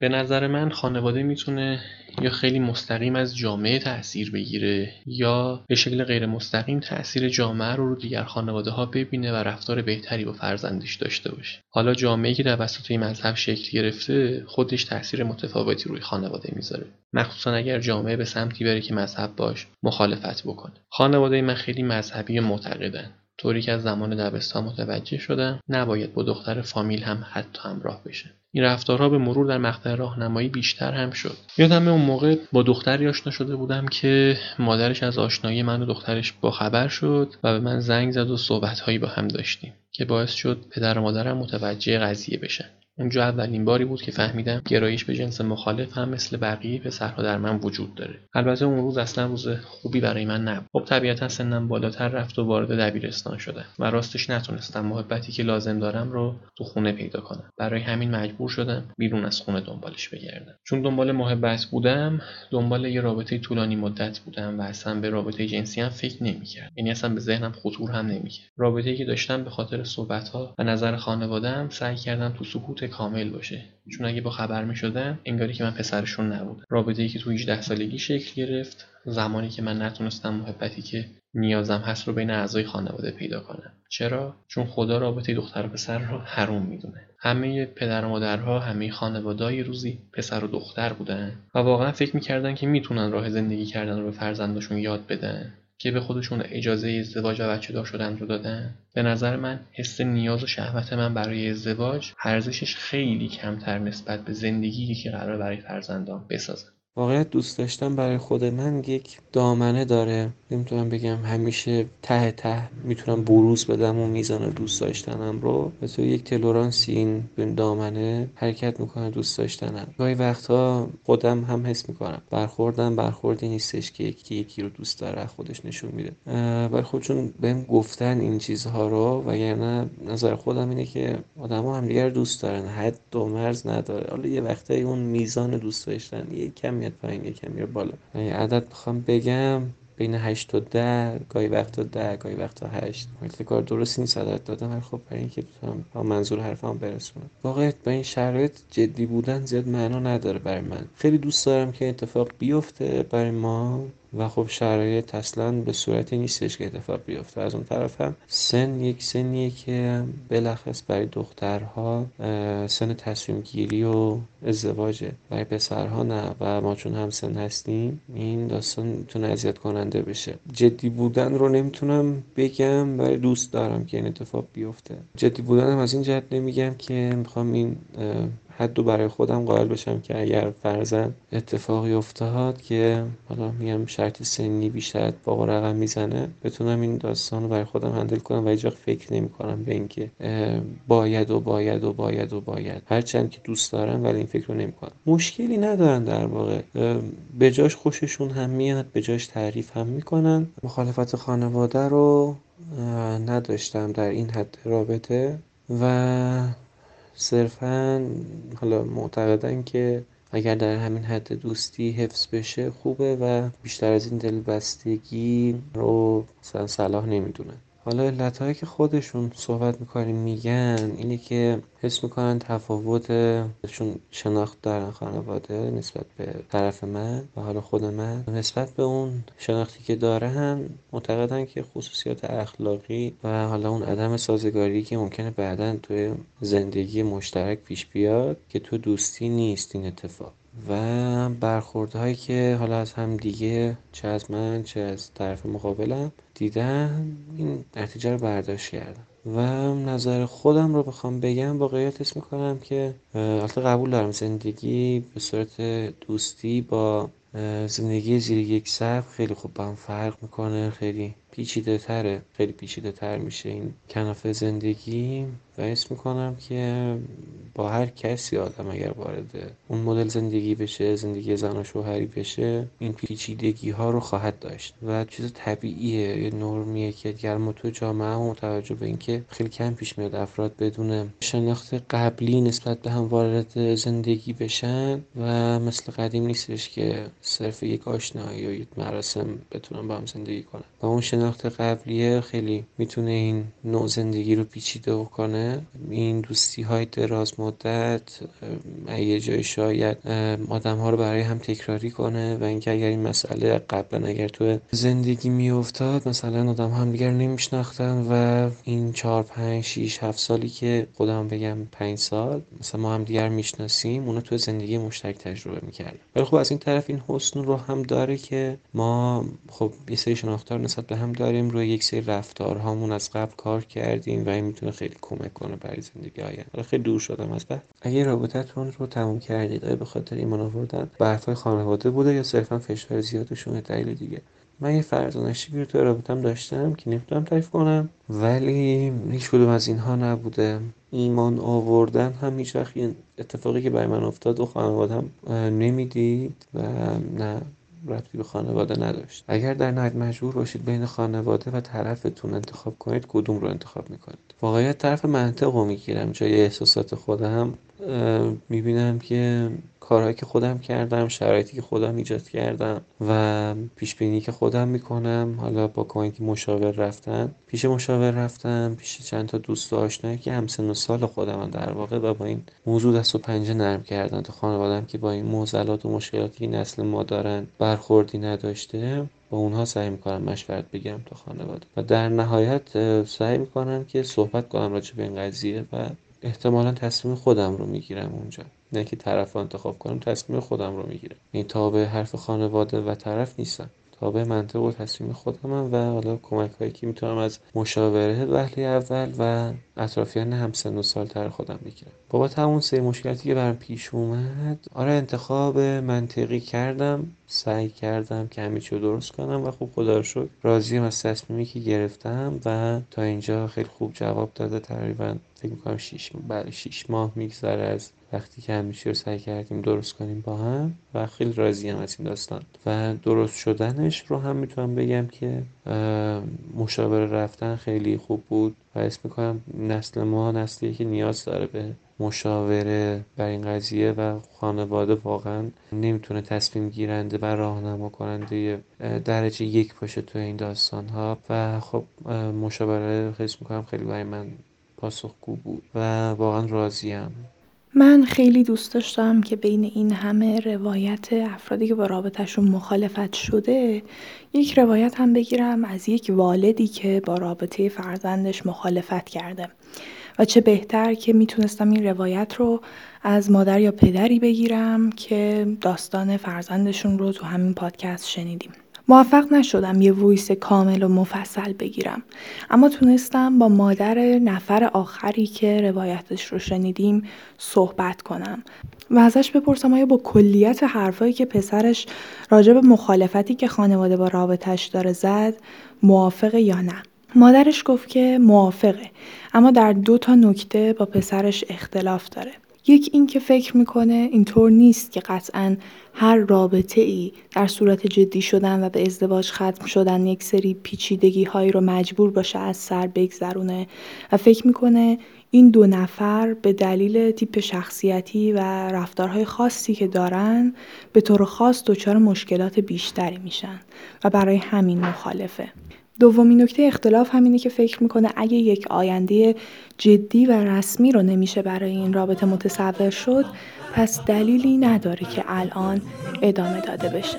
به نظر من خانواده می‌تونه یا خیلی مستقیم از جامعه تاثیر بگیره یا به شکل غیر مستقیم تاثیر جامعه رو رو دیگر خانواده ها ببینه و رفتار بهتری با فرزندش داشته باشه. حالا جامعه که توسط این مذهب شکل گرفته خودش تاثیر متفاوتی روی خانواده می‌ذاره. مخصوصا اگر جامعه به سمتی بره که مذهب باش مخالفت بکنه. خانواده من خیلی مذهبی و معتقدن. طوری که از زمان دبستان متوجه شدم نباید با دختر فامیل هم حتی همراه بشه این رفتارها به مرور در مقطع راهنمایی بیشتر هم شد. یادم اون موقع با دختری آشنا شده بودم که مادرش از آشنایی من و دخترش با خبر شد و به من زنگ زد و صحبتهایی با هم داشتیم که باعث شد پدر و مادرم متوجه قضیه بشن. اونجا اولین باری بود که فهمیدم گرایش به جنس مخالف هم مثل بقیه پسرها در من وجود داره. البته اون روز اصلا روز خوبی برای من نبود. خب طبیعتا سنم بالاتر رفت و وارد دبیرستان شدم و راستش نتونستم محبتی که لازم دارم رو تو خونه پیدا کنم. برای همین مجبور شدم بیرون از خونه دنبالش بگردم. چون دنبال محبت بودم دنبال یه رابطه طولانی مدت بودم و اصلا به رابطه جنسی هم فکر نمی‌کردم. یعنی اصلا به ذهنم خطور هم نمی‌کرد. رابطه‌ای که داشتم به خاطر صحبت‌ها و نظر خانواده‌ام سعی کردم تو سکوت کامل باشه. چون اگه با خبر می شدن انگاری که من پسرشون نبودم. رابطه ای که تو 18 سالگی شکل گرفت زمانی که من نتونستم محبتی که نیازم هست رو بین اعضای خانواده پیدا کنم. چرا؟ چون خدا رابطه دختر و پسر رو حروم می‌دونه. همه پدر و مادرها همه خانواده‌ای روزی پسر و دختر بودن و واقعا فکر می‌کردن که می‌تونن راه زندگی کردن رو به فرزندشون یاد بدن. که به خودشون اجازه ازدواج و بچه دار شدن رو دادن. به نظر من حس نیاز و شهوت من برای ازدواج ارزشش خیلی کمتر نسبت به زندگی که قرار برای فرزندان بسازم. واقعیت دوست داشتن برای خود من یک دامنه داره. نمی‌تونم بگم همیشه ته ته می‌تونم بروز بدم و میزان دوست داشتنم رو. به تو یک تلورانسی این دامنه حرکت می‌کنه دوست داشتنم. گاهی وقتها خودم هم حس می‌کنم. برخوردم برخوردی نیستش که یکی یکی رو دوست داره خودش نشون میده. ولی خب چون بهم گفتن این چیزها رو وگرنه نظر خودم اینه که آدما هم دیگر دوست دارن. حد و مرز نداره. حالا یه وقتایی اون میزان دوست داشتن یه کمی میاد پایین یکم میره بالا. یعنی عدد می‌خوام بگم بین 8 تا 10 گاهی وقتا 10 گاهی وقتا 8 البته کار درست نیست عدد دادم ولی خب برای اینکه بتونم با منظور حرفم برسونم. واقعا با این شرایط جدی بودن زیاد معنا نداره برای من. خیلی دوست دارم که اتفاق بیفته برای ما. و خب شرایط اصلا به صورتی نیستش که اتفاق بیفته. از اون طرف هم سن یک سنیه که بلخص برای دخترها سن تصمیم گیری و ازدواجه. برای پسرها نه و ما چون هم سن هستیم این داستان می‌تونه اذیت کننده بشه. جدی بودن رو نمی‌تونم بگم ولی دوست دارم که این اتفاق بیفته. جدی بودنم از این جهت نمیگم که می‌خوام این حدو برای خودم قائل بشم که اگر فرزن اتفاقی افتاد که حالا میگم شرط سنی بیشتر با رقم می‌زنه بتونم این داستان رو برای خودم هندل کنم و هیچ فکر نمی کنم به اینکه باید و باید و باید و باید. هرچند که دوست دارم ولی این فکر رو نمی کنم مشکلی ندارن در واقع. به جاش خوششون هم میاد به جاش تعریف هم می‌کنن. مخالفت خانواده رو نداشتم در این حد رابطه و صرفا حالا معتقدن که اگر در همین حد دوستی حفظ بشه خوبه و بیشتر از این دلبستگی رو مثلا صلاح نمی‌دونن. حالا علتهایی که خودشون صحبت می‌کنیم میگن اینه که حس می‌کنن تفاوتشون شناخت دارن خانواده نسبت به طرف من و حالا خود من. نسبت به اون شناختی که دارن معتقدن که خصوصیات اخلاقی و حالا اون عدم سازگاری که ممکنه بعدا توی زندگی مشترک پیش بیاد که تو دوستی نیست این اتفاق. و برخوردهایی که حالا از هم دیگه چه از من چه از طرف مقابلم دیدن این نتیجه رو برداشت کردم. و نظر خودم رو بخوام بگم واقعیت اسم می‌کنم که البته قبول دارم زندگی به صورت دوستی با زندگی زیر یک سقف خیلی خوب با هم فرق می‌کنه خیلی پیچیده تره خیلی پیچیده تر میشه این کنافه زندگی و حس می‌کنم که با هر کسی آدم اگر وارد اون مدل زندگی بشه زندگی زن و شوهری بشه این پیچیدگی ها رو خواهد داشت و چیز طبیعیه یه نرمیه که اگر ما تو جامعه هم متوجه به اینکه خیلی کم پیش میاد افراد بدون شناخت قبلی نسبت به هم وارد زندگی بشن و مثل قدیم نیستش که صرف یک آشنایی یا یک مراسم بتونن با هم زندگی کنن. و اون شناخت قبلیه خیلی می‌تونه این نوع زندگی رو پیچیده کنه. این دوستی های دراز مدت یه جای شاید آدم ها رو برای هم تکراری کنه و اینکه اگر این مسئله قبلا اگر تو زندگی میافتاد مثلا آدم هم دیگر نمیشناختن و این چهار پنج شیش هفت سالی که خودم بگم پنج سال مثلا ما هم دیگر می‌شناسیم اونا تو زندگی مشترک تجربه می‌کردن. ولی خب از این طرف این حسن رو هم داره که ما خب یه سری شناختار نسبت به هم داریم روی یک سری رفتارهامون از قبل کار کردیم و این می‌تونه خیلی کمک کنه برای زندگی آینده. خیلی دور شدم از بعد. اگه رابطتون رو تموم کردید آیا به خاطر ایمان آوردن به خانواده بوده یا صرفا فشار زیادشون دلیل دیگه؟ من یه فرزانشی رو تو رابطم داشتم که نمی‌تونم تعریف کنم ولی هیچ کدوم از اینها نبوده. ایمان آوردن هم هیچ وقت اتفاقی که برای من افتاد و خانوادم نمی‌دید و نه. ربطی به خانواده نداشت. اگر در نهایت مجبور باشید بین خانواده و طرفتون انتخاب کنید کدوم رو انتخاب می‌کنید؟ واقعیت طرف منطق رو می‌گیرم. جای احساسات خودم می‌بینم که کارهایی که خودم کردم شرایطی که خودم ایجاد کردم و پیش بینی که خودم می‌کنم حالا با کمک مشاور رفتن. پیش مشاور رفتم پیش چند تا دوست آشنایی که همسن و سال خودم در واقع و با این موضوع دست و پنجه نرم کردن. تا خانوادم که با این موزلات و مشکلاتی که نسل ما دارن برخوردی نداشته با اونها سعی می‌کنم مشورت بگیرم تا خانواده. و در نهایت سعی می‌کنم که صحبت کنم راجع به این قضیه و احتمالا تصمیم خودم رو می‌گیرم اونجا. نه که طرف رو انتخاب کنم تصمیم خودم رو می‌گیرم. این تا به حرف خانواده و طرف نیستم. تابع منطق و تصمیم خودمم و حالا کمک هایی که می‌تونم از مشاوره وهله اول و اطرافیان همسن و سالتر خودم بگیرم بابت همون سه مشکلاتی که برم پیش اومد. آره انتخاب منطقی کردم سعی کردم که همه چی درست کنم و خوب خدا رو شد راضیم از تصمیمی که گرفتم و تا اینجا خیلی خوب جواب داده. تقریبا فکر می‌کنم شیش, بله شیش ماه میگذره از وقتی که همیشه رو سعی کردیم درست کنیم با هم و خیلی راضی هم از این داستان. و درست شدنش رو هم می‌تونم بگم که مشاوره رفتن خیلی خوب بود و اسم می‌کنم نسل ما نسلی که نیاز داره به مشاوره بر این قضیه و خانواده واقعا نمی‌تونه تصمیم گیرنده و راهنما کننده درجه یک باشه تو این داستان ها و خب مشاوره حس می‌کنم خیلی برای من پاسخگو بود و واقعا راضیم من خیلی دوست داشتم که بین این همه روایت افرادی که با رابطهشون مخالفت شده یک روایت هم بگیرم از یک والدی که با رابطه فرزندش مخالفت کرده. و چه بهتر که می‌تونستم این روایت رو از مادر یا پدری بگیرم که داستان فرزندشون رو تو همین پادکست شنیدیم. موفق نشدم یه ویس کامل و مفصل بگیرم. اما تونستم با مادر نفر آخری که روایتش رو شنیدیم صحبت کنم و ازش بپرسم آیا با کلیت حرفایی که پسرش راجع به مخالفتی که خانواده با رابطش داره زد موافقه یا نه؟ مادرش گفت که موافقه اما در دو تا نکته با پسرش اختلاف داره. یک اینکه فکر می‌کنه اینطور نیست که قطعا هر رابطه ای در صورت جدی شدن و به ازدواج ختم شدن یک سری پیچیدگی هایی رو مجبور باشه از سر بگذرونه و فکر می‌کنه این دو نفر به دلیل تیپ شخصیتی و رفتارهای خاصی که دارن به طور خاص دچار مشکلات بیشتری میشن و برای همین مخالفه. دومین نکته اختلاف همینه که فکر می‌کنه اگه یک آینده جدی و رسمی رو نمیشه برای این رابطه متصور شد پس دلیلی نداره که الان ادامه داده بشه.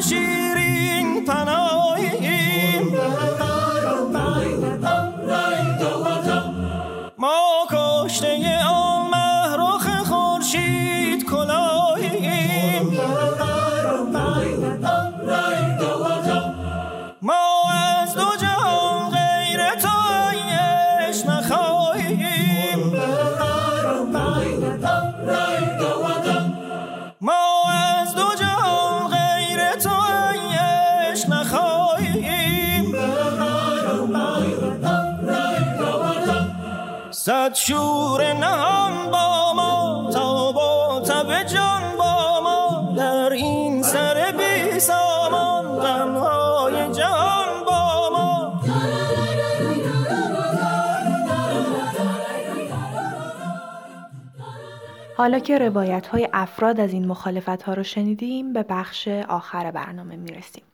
صد شور نهان با ما تا با تب جان با ما در این سر بی سامان غمهای جهان با ما حالا که روایت های افراد از این مخالفت ها رو شنیدیم به بخش آخر برنامه می‌رسیم.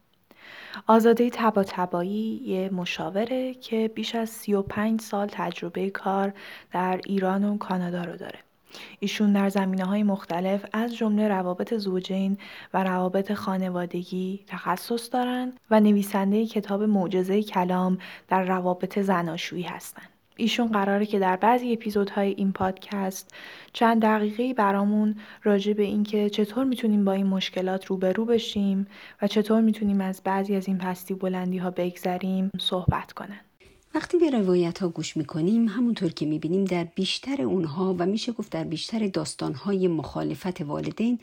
آزاده تبا تبایی یه مشاوره که بیش از 35 سال تجربه کار در ایران و کانادا رو داره. ایشون در زمینه های مختلف از جمله روابط زوجین و روابط خانوادگی تخصص دارن و نویسنده کتاب معجزه کلام در روابط زناشویی هستند. ایشون قراره که در بعضی اپیزودهای این پادکست چند دقیقه برامون راجع به اینکه چطور می‌تونیم با این مشکلات روبرو بشیم و چطور می‌تونیم از بعضی از این پستی بلندی ها بگذریم صحبت کنن. وقتی به روایت ها گوش می‌کنیم همونطور که می‌بینیم در بیشتر اونها و میشه گفت در بیشتر داستانهای مخالفت والدین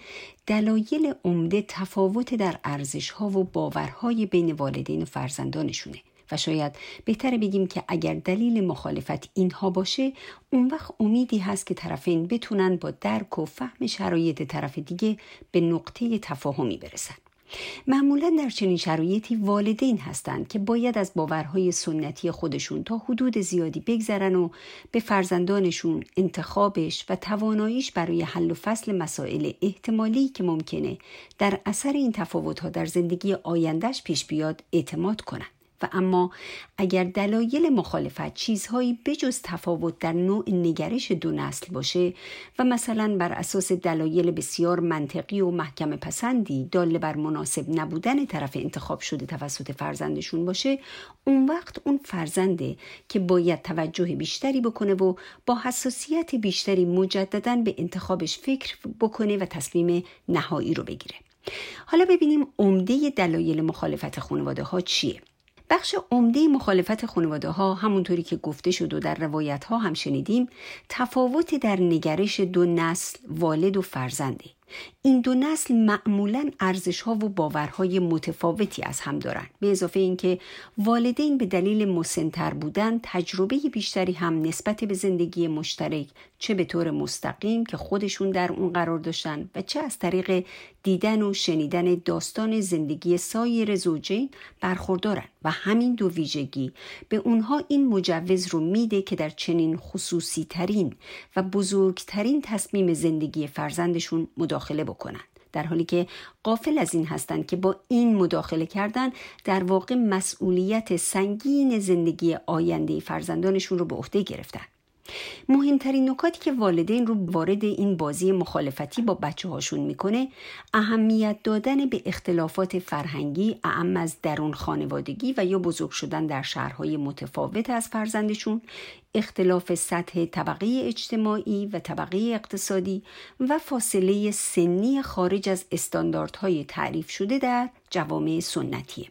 دلایل عمده تفاوت در ارزش ها و باورهای بین والدین و فرزندانشونه. و شاید بهتره بگیم که اگر دلیل مخالفت اینها باشه اون وقت امیدی هست که طرفین بتونن با درک و فهم شرایط طرف دیگه به نقطه تفاهمی برسن معمولا در چنین شرایطی والدین هستند که باید از باورهای سنتی خودشون تا حدود زیادی بگذرن و به فرزندانشون انتخابش و تواناییش برای حل و فصل مسائل احتمالی که ممکنه در اثر این تفاوتها در زندگی آیندهش پیش بیاد اعتماد کنند. و اما اگر دلایل مخالفت چیزهایی بجز تفاوت در نوع نگرش دو نسل باشه و مثلا بر اساس دلایل بسیار منطقی و محکم پسندی داله بر مناسب نبودن طرف انتخاب شده توسط فرزندشون باشه اون وقت اون فرزنده که باید توجه بیشتری بکنه و با حساسیت بیشتری مجددا به انتخابش فکر بکنه و تصمیم نهایی رو بگیره. حالا ببینیم عمده دلایل مخالفت خانواده ها چیه؟ بخش عمده مخالفت خانواده ها همونطوری که گفته شد و در روایت ها هم شنیدیم تفاوت در نگرش دو نسل والد و فرزنده. این دو نسل معمولا ارزش ها و باورهای متفاوتی از هم دارند به اضافه اینکه والدین به دلیل مسنتر بودن تجربه بیشتری هم نسبت به زندگی مشترک چه به طور مستقیم که خودشون در اون قرار داشتن و چه از طریق دیدن و شنیدن داستان زندگی سایر زوجین برخوردارن. و همین دو ویژگی به اونها این مجوز رو میده که در چنین خصوصی ترین و بزرگترین تصمیم زندگی فرزندشون مداخله بکنند در حالی که قافل از این هستند که با این مداخله کردن در واقع مسئولیت سنگین زندگی آینده فرزندانشون رو به عهده گرفتن. مهمترین نکاتی که والدین رو وارد این بازی مخالفتی با بچه هاشون می‌کنه اهمیت دادن به اختلافات فرهنگی اعم از درون خانوادگی و یا بزرگ شدن در شهرهای متفاوت از فرزندشون اختلاف سطح طبقه اجتماعی و طبقه اقتصادی و فاصله سنی خارج از استانداردهای تعریف شده در جوامع سنتیه.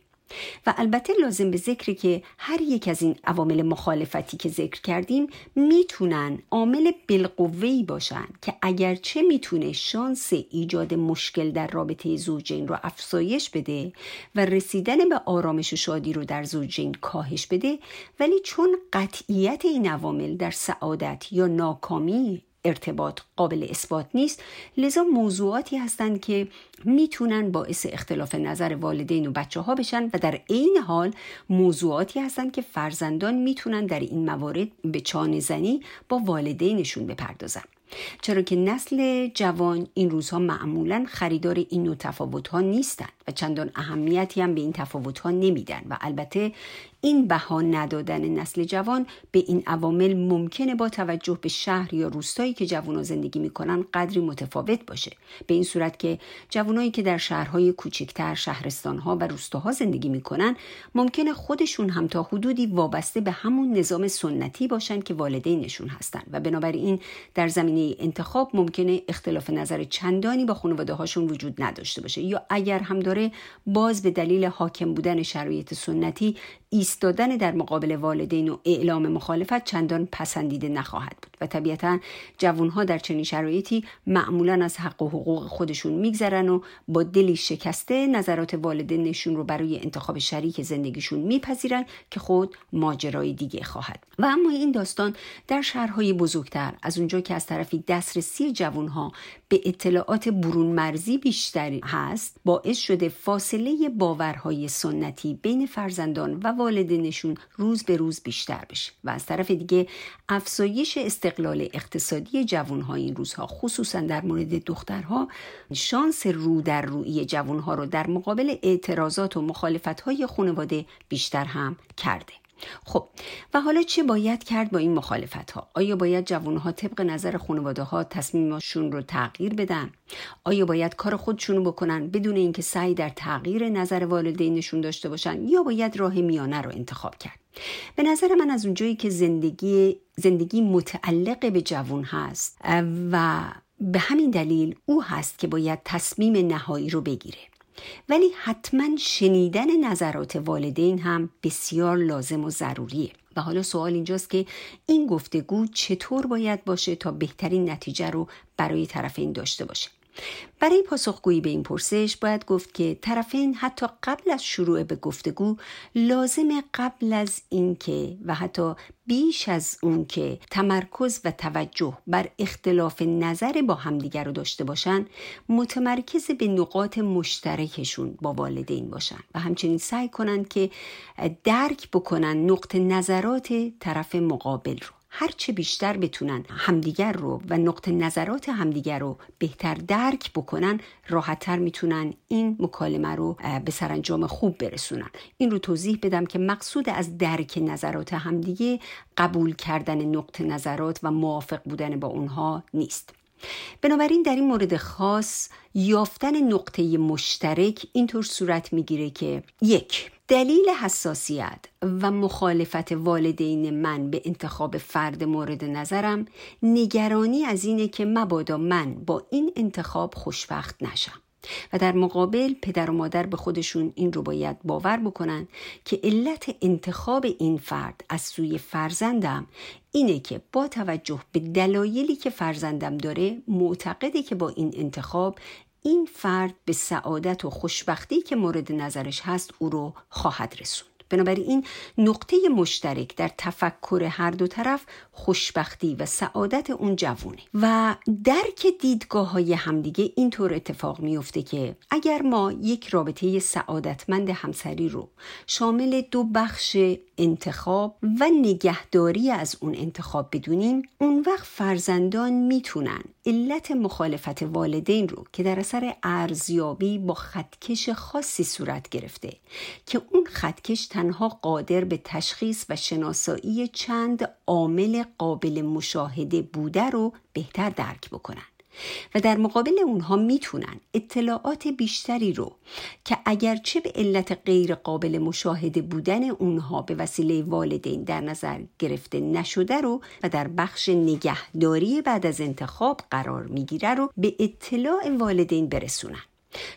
و البته لازم به ذکری که هر یک از این عوامل مخالفتی که ذکر کردیم می‌تونن عامل بالقوه‌ای باشن که اگرچه می‌تونه شانس ایجاد مشکل در رابطه زوجین رو افزایش بده و رسیدن به آرامش و شادی رو در زوجین کاهش بده ولی چون قطعیت این عوامل در سعادت یا ناکامی ارتباط قابل اثبات نیست لذا موضوعاتی هستند که می‌تونن باعث اختلاف نظر والدین و بچه ها بشن و در عین حال موضوعاتی هستند که فرزندان می‌تونن در این موارد به چانه زنی با والدینشون بپردازن. چرا که نسل جوان این روزها معمولا خریدار این نوع تفاوت ها نیستند و چندان اهمیتی هم به این تفاوت ها نمیدن و البته این بها ندادن نسل جوان به این عوامل ممکنه با توجه به شهر یا روستایی که جوان زندگی می‌کنن قدری متفاوت باشه. به این صورت که جوانایی که در شهرهای کوچکتر شهرستانها و روستاها زندگی می‌کنن ممکنه خودشون هم تا حدودی وابسته به همون نظام سنتی باشن که والدینشون هستن. و بنابراین در زمینه انتخاب ممکنه اختلاف نظر چندانی با خانواده هاشون وجود نداشته باشه. یا اگر هم داره باز به دلیل حاکم بودن شرایط سنتی ایستادن در مقابل والدین و اعلام مخالفت چندان پسندیده نخواهد بود و طبیعتا جوانها در چنین شرایطی معمولا از حق و حقوق خودشون میگذرن و با دلی شکسته نظرات والدینشون رو برای انتخاب شریک زندگیشون میپذیرن که خود ماجرای دیگه خواهد و اما این داستان در شهرهای بزرگتر از اونجا که از طرفی دسترسی جوانها به اطلاعات برون مرزی بیشتر هست باعث شده فاصله باورهای سنتی بین فرزندان و والدینشون روز به روز بیشتر بشه و از طرف دیگه افزایش استقلال اقتصادی جوانها این روزها خصوصا در مورد دخترها شانس رو در روی جوانها رو در مقابل اعتراضات و مخالفتهای خانواده بیشتر هم کرده. خب و حالا چه باید کرد با این مخالفت ها؟ آیا باید جوان ها طبق نظر خانواده ها تصمیمشون رو تغییر بدن؟ آیا باید کار خودشون رو بکنن بدون اینکه سعی در تغییر نظر والدینشون داشته باشن یا باید راه میانه رو انتخاب کرد؟ به نظر من از اونجایی که زندگی زندگی متعلق به جوان هست و به همین دلیل او هست که باید تصمیم نهایی رو بگیره ولی حتما شنیدن نظرات والدین هم بسیار لازم و ضروریه. و حالا سوال اینجاست که این گفتگو چطور باید باشه تا بهترین نتیجه رو برای طرفین داشته باشه؟ برای پاسخگویی به این پرسش باید گفت که طرفین حتی قبل از شروع به گفتگو لازم قبل از اینکه و حتی بیش از اون که تمرکز و توجه بر اختلاف نظر با همدیگر رو داشته باشن متمرکز به نقاط مشترکشون با والدین باشن و همچنین سعی کنند که درک بکنن نقط نظرات طرف مقابل رو. هرچه بیشتر بتونن همدیگر رو و نقطه نظرات همدیگر رو بهتر درک بکنن راحتتر می‌تونن این مکالمه رو به سرانجام خوب برسونن. این رو توضیح بدم که مقصود از درک نظرات همدیگه قبول کردن نقطه نظرات و موافق بودن با اونها نیست. بنابراین در این مورد خاص یافتن نقطه مشترک اینطور صورت می‌گیره که یک دلیل حساسیت و مخالفت والدین من به انتخاب فرد مورد نظرم نگرانی از اینه که مبادا من با این انتخاب خوشبخت نشم. و در مقابل پدر و مادر به خودشون این رو باید باور بکنن که علت انتخاب این فرد از سوی فرزندم اینه که با توجه به دلایلی که فرزندم داره معتقده که با این انتخاب این فرد به سعادت و خوشبختی که مورد نظرش هست او رو خواهد رسوند. بنابراین نقطه مشترک در تفکر هر دو طرف خوشبختی و سعادت اون جوونه. و درک دیدگاه های همدیگه اینطور اتفاق میفته که اگر ما یک رابطه سعادتمند همسری رو شامل دو بخش انتخاب و نگهداری از اون انتخاب بدونیم اون وقت فرزندان می‌تونن علت مخالفت والدین رو که در اثر ارزیابی با خطکش خاصی صورت گرفته که اون خطکش تنها قادر به تشخیص و شناسایی چند عامل قابل مشاهده بوده رو بهتر درک بکنن. و در مقابل اونها می‌تونن اطلاعات بیشتری رو که اگرچه به علت غیر قابل مشاهده بودن اونها به وسیله والدین در نظر گرفته نشده رو و در بخش نگهداری بعد از انتخاب قرار می‌گیره رو به اطلاع والدین برسونن.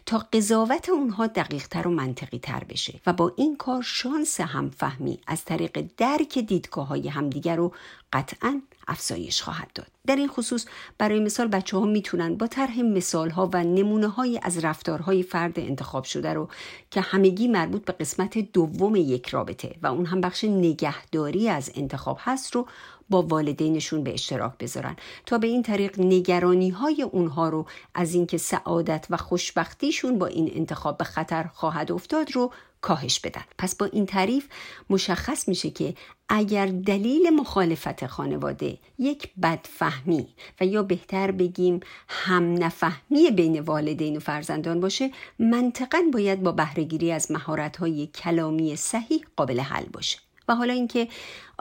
تا قضاوت اونها دقیقتر و منطقی تر بشه و با این کار شانس همفهمی از طریق درک دیدگاه های همدیگر رو قطعا افزایش خواهد داد. در این خصوص برای مثال بچه ها می‌تونن با طرح مثال ها و نمونه های از رفتارهای فرد انتخاب شده رو که همگی مربوط به قسمت دوم یک رابطه و اون هم بخش نگهداری از انتخاب هست رو با والدینشون به اشتراک بذارن. تا به این طریق نگرانی های اونها رو از اینکه سعادت و خوشبختیشون با این انتخاب به خطر خواهد افتاد رو کاهش بدن. پس با این تعریف مشخص میشه که اگر دلیل مخالفت خانواده یک بدفهمی و یا بهتر بگیم هم نفهمی بین والدین و فرزندان باشه منطقا باید با بهرهگیری از مهارت‌های کلامی صحیح قابل حل باشه. و حالا اینکه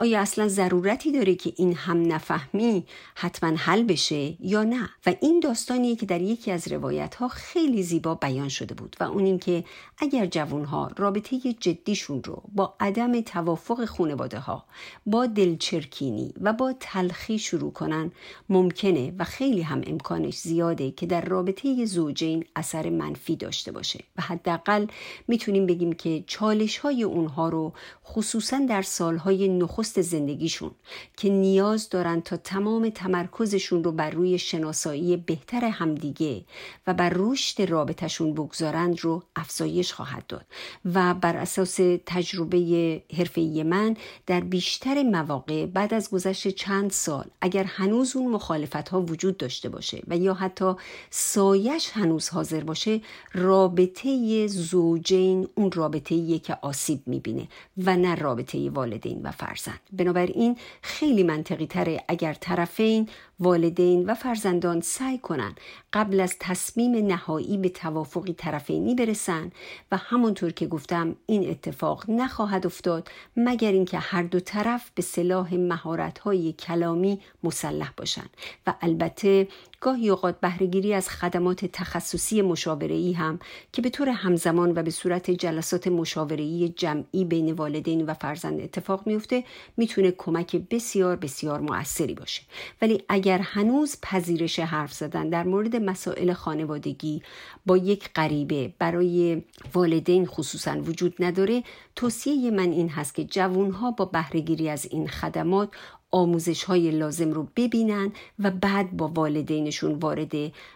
آیا اصلا ضرورتی داره که این هم نفهمی حتما حل بشه یا نه؟ و این داستانیه که در یکی از روایت ها خیلی زیبا بیان شده بود و اون اینکه اگر جوون ها رابطه جدیشون رو با عدم توافق خانواده ها با دلچرکینی و با تلخی شروع کنن ممکنه و خیلی هم امکانش زیاده که در رابطه زوجین اثر منفی داشته باشه. و حداقل می‌تونیم بگیم که چالش های اونها رو خصوصا در سالهای نخست زندگیشون که نیاز دارن تا تمام تمرکزشون رو بر روی شناسایی بهتر همدیگه و بر رشد رابطشون بگذارند رو افزایش خواهد داد و بر اساس تجربه حرفه‌ای من در بیشتر مواقع بعد از گذشت چند سال اگر هنوز اون مخالفت ها وجود داشته باشه و یا حتی سایش هنوز حاضر باشه رابطه زوجین اون رابطه که آسیب می‌بینه و نه رابطه والدین و فرزند. بنابراین خیلی منطقی تره اگر طرفین والدین و فرزندان سعی کنن قبل از تصمیم نهایی به توافقی طرفینی برسن و همونطور که گفتم این اتفاق نخواهد افتاد مگر اینکه هر دو طرف به صلاح مهارت‌های کلامی مسلح باشند. و البته گاهی اوقات بهرهگیری از خدمات تخصصی مشاوره‌ای هم که به طور همزمان و به صورت جلسات مشاوره‌ای جمعی بین والدین و فرزند اتفاق میفته می‌تونه کمک بسیار بسیار موثری باشه. ولی اگر هنوز پذیرش حرف زدن در مورد مسائل خانوادگی با یک غریبه برای والدین خصوصا وجود نداره توصیه من این هست که جوانها با بهرهگیری از این خدمات آموزش های لازم رو ببینن و بعد با والدینشون وارد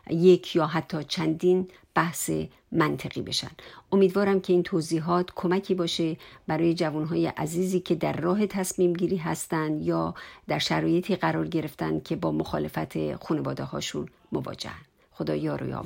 یک یا حتی چندین بحث منطقی بشن. امیدوارم که این توضیحات کمکی باشه برای جوانهای عزیزی که در راه تصمیم گیری هستن یا در شرایطی قرار گرفتن که با مخالفت خانواده هاشون مواجهن. خدا یار و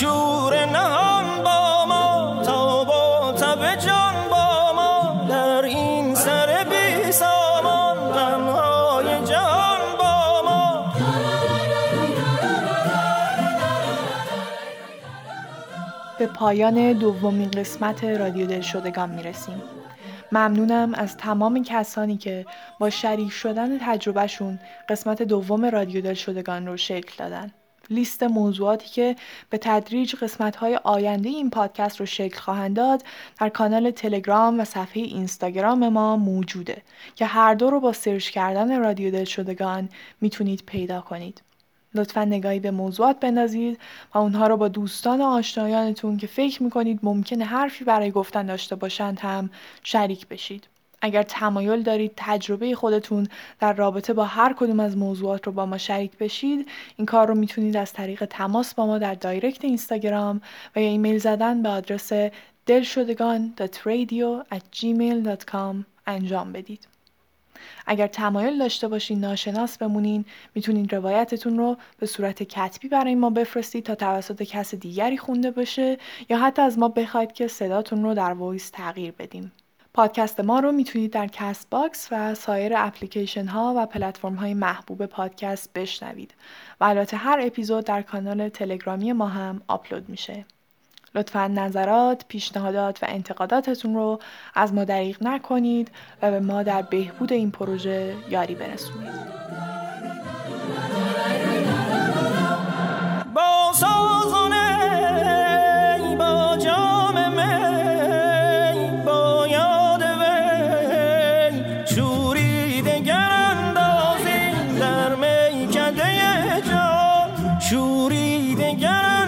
شور نهان با ما تا با تب جان با ما در این سر بی سامان غمهای جهان با ما به پایان دومین قسمت رادیو دلشدگان می‌رسیم. ممنونم از تمام کسانی که با شریک شدن تجربهشون قسمت دوم رادیو دلشدگان رو شکل دادن. لیست موضوعاتی که به تدریج قسمت‌های آینده این پادکست رو شکل خواهند داد در کانال تلگرام و صفحه اینستاگرام ما موجوده که هر دو رو با سرچ کردن رادیو دلشدگان می‌تونید پیدا کنید. لطفا نگاهی به موضوعات بندازید و اونها رو با دوستان و آشنایانتون که فکر می‌کنید ممکنه حرفی برای گفتن داشته باشند هم شریک بشید. اگر تمایل دارید تجربه خودتون در رابطه با هر کدوم از موضوعات رو با ما شریک بشید این کار رو می‌تونید از طریق تماس با ما در direct اینستاگرام و یا ایمیل زدن به آدرس delshodegan.radio@gmail.com انجام بدید. اگر تمایل داشته باشین ناشناس بمونین می‌تونین روایتتون رو به صورت کتبی برای ما بفرستید تا توسط کس دیگری خونده بشه یا حتی از ما بخواید که صداتون رو در voice تغییر بدیم. پادکست ما رو می‌تونید در Castbox و سایر اپلیکیشن ها و پلتفرم های محبوب پادکست بشنوید و البته هر اپیزود در کانال تلگرامی ما هم آپلود میشه. لطفا نظرات، پیشنهادات و انتقاداتتون رو از ما دریغ نکنید و به ما در بهبود این پروژه یاری برسونید. شوری دگر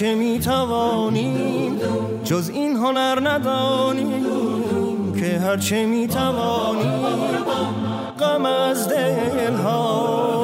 که هرچه می‌توانیم جز این هنر ندانیم که هرچه می‌توانیم غم از دلها.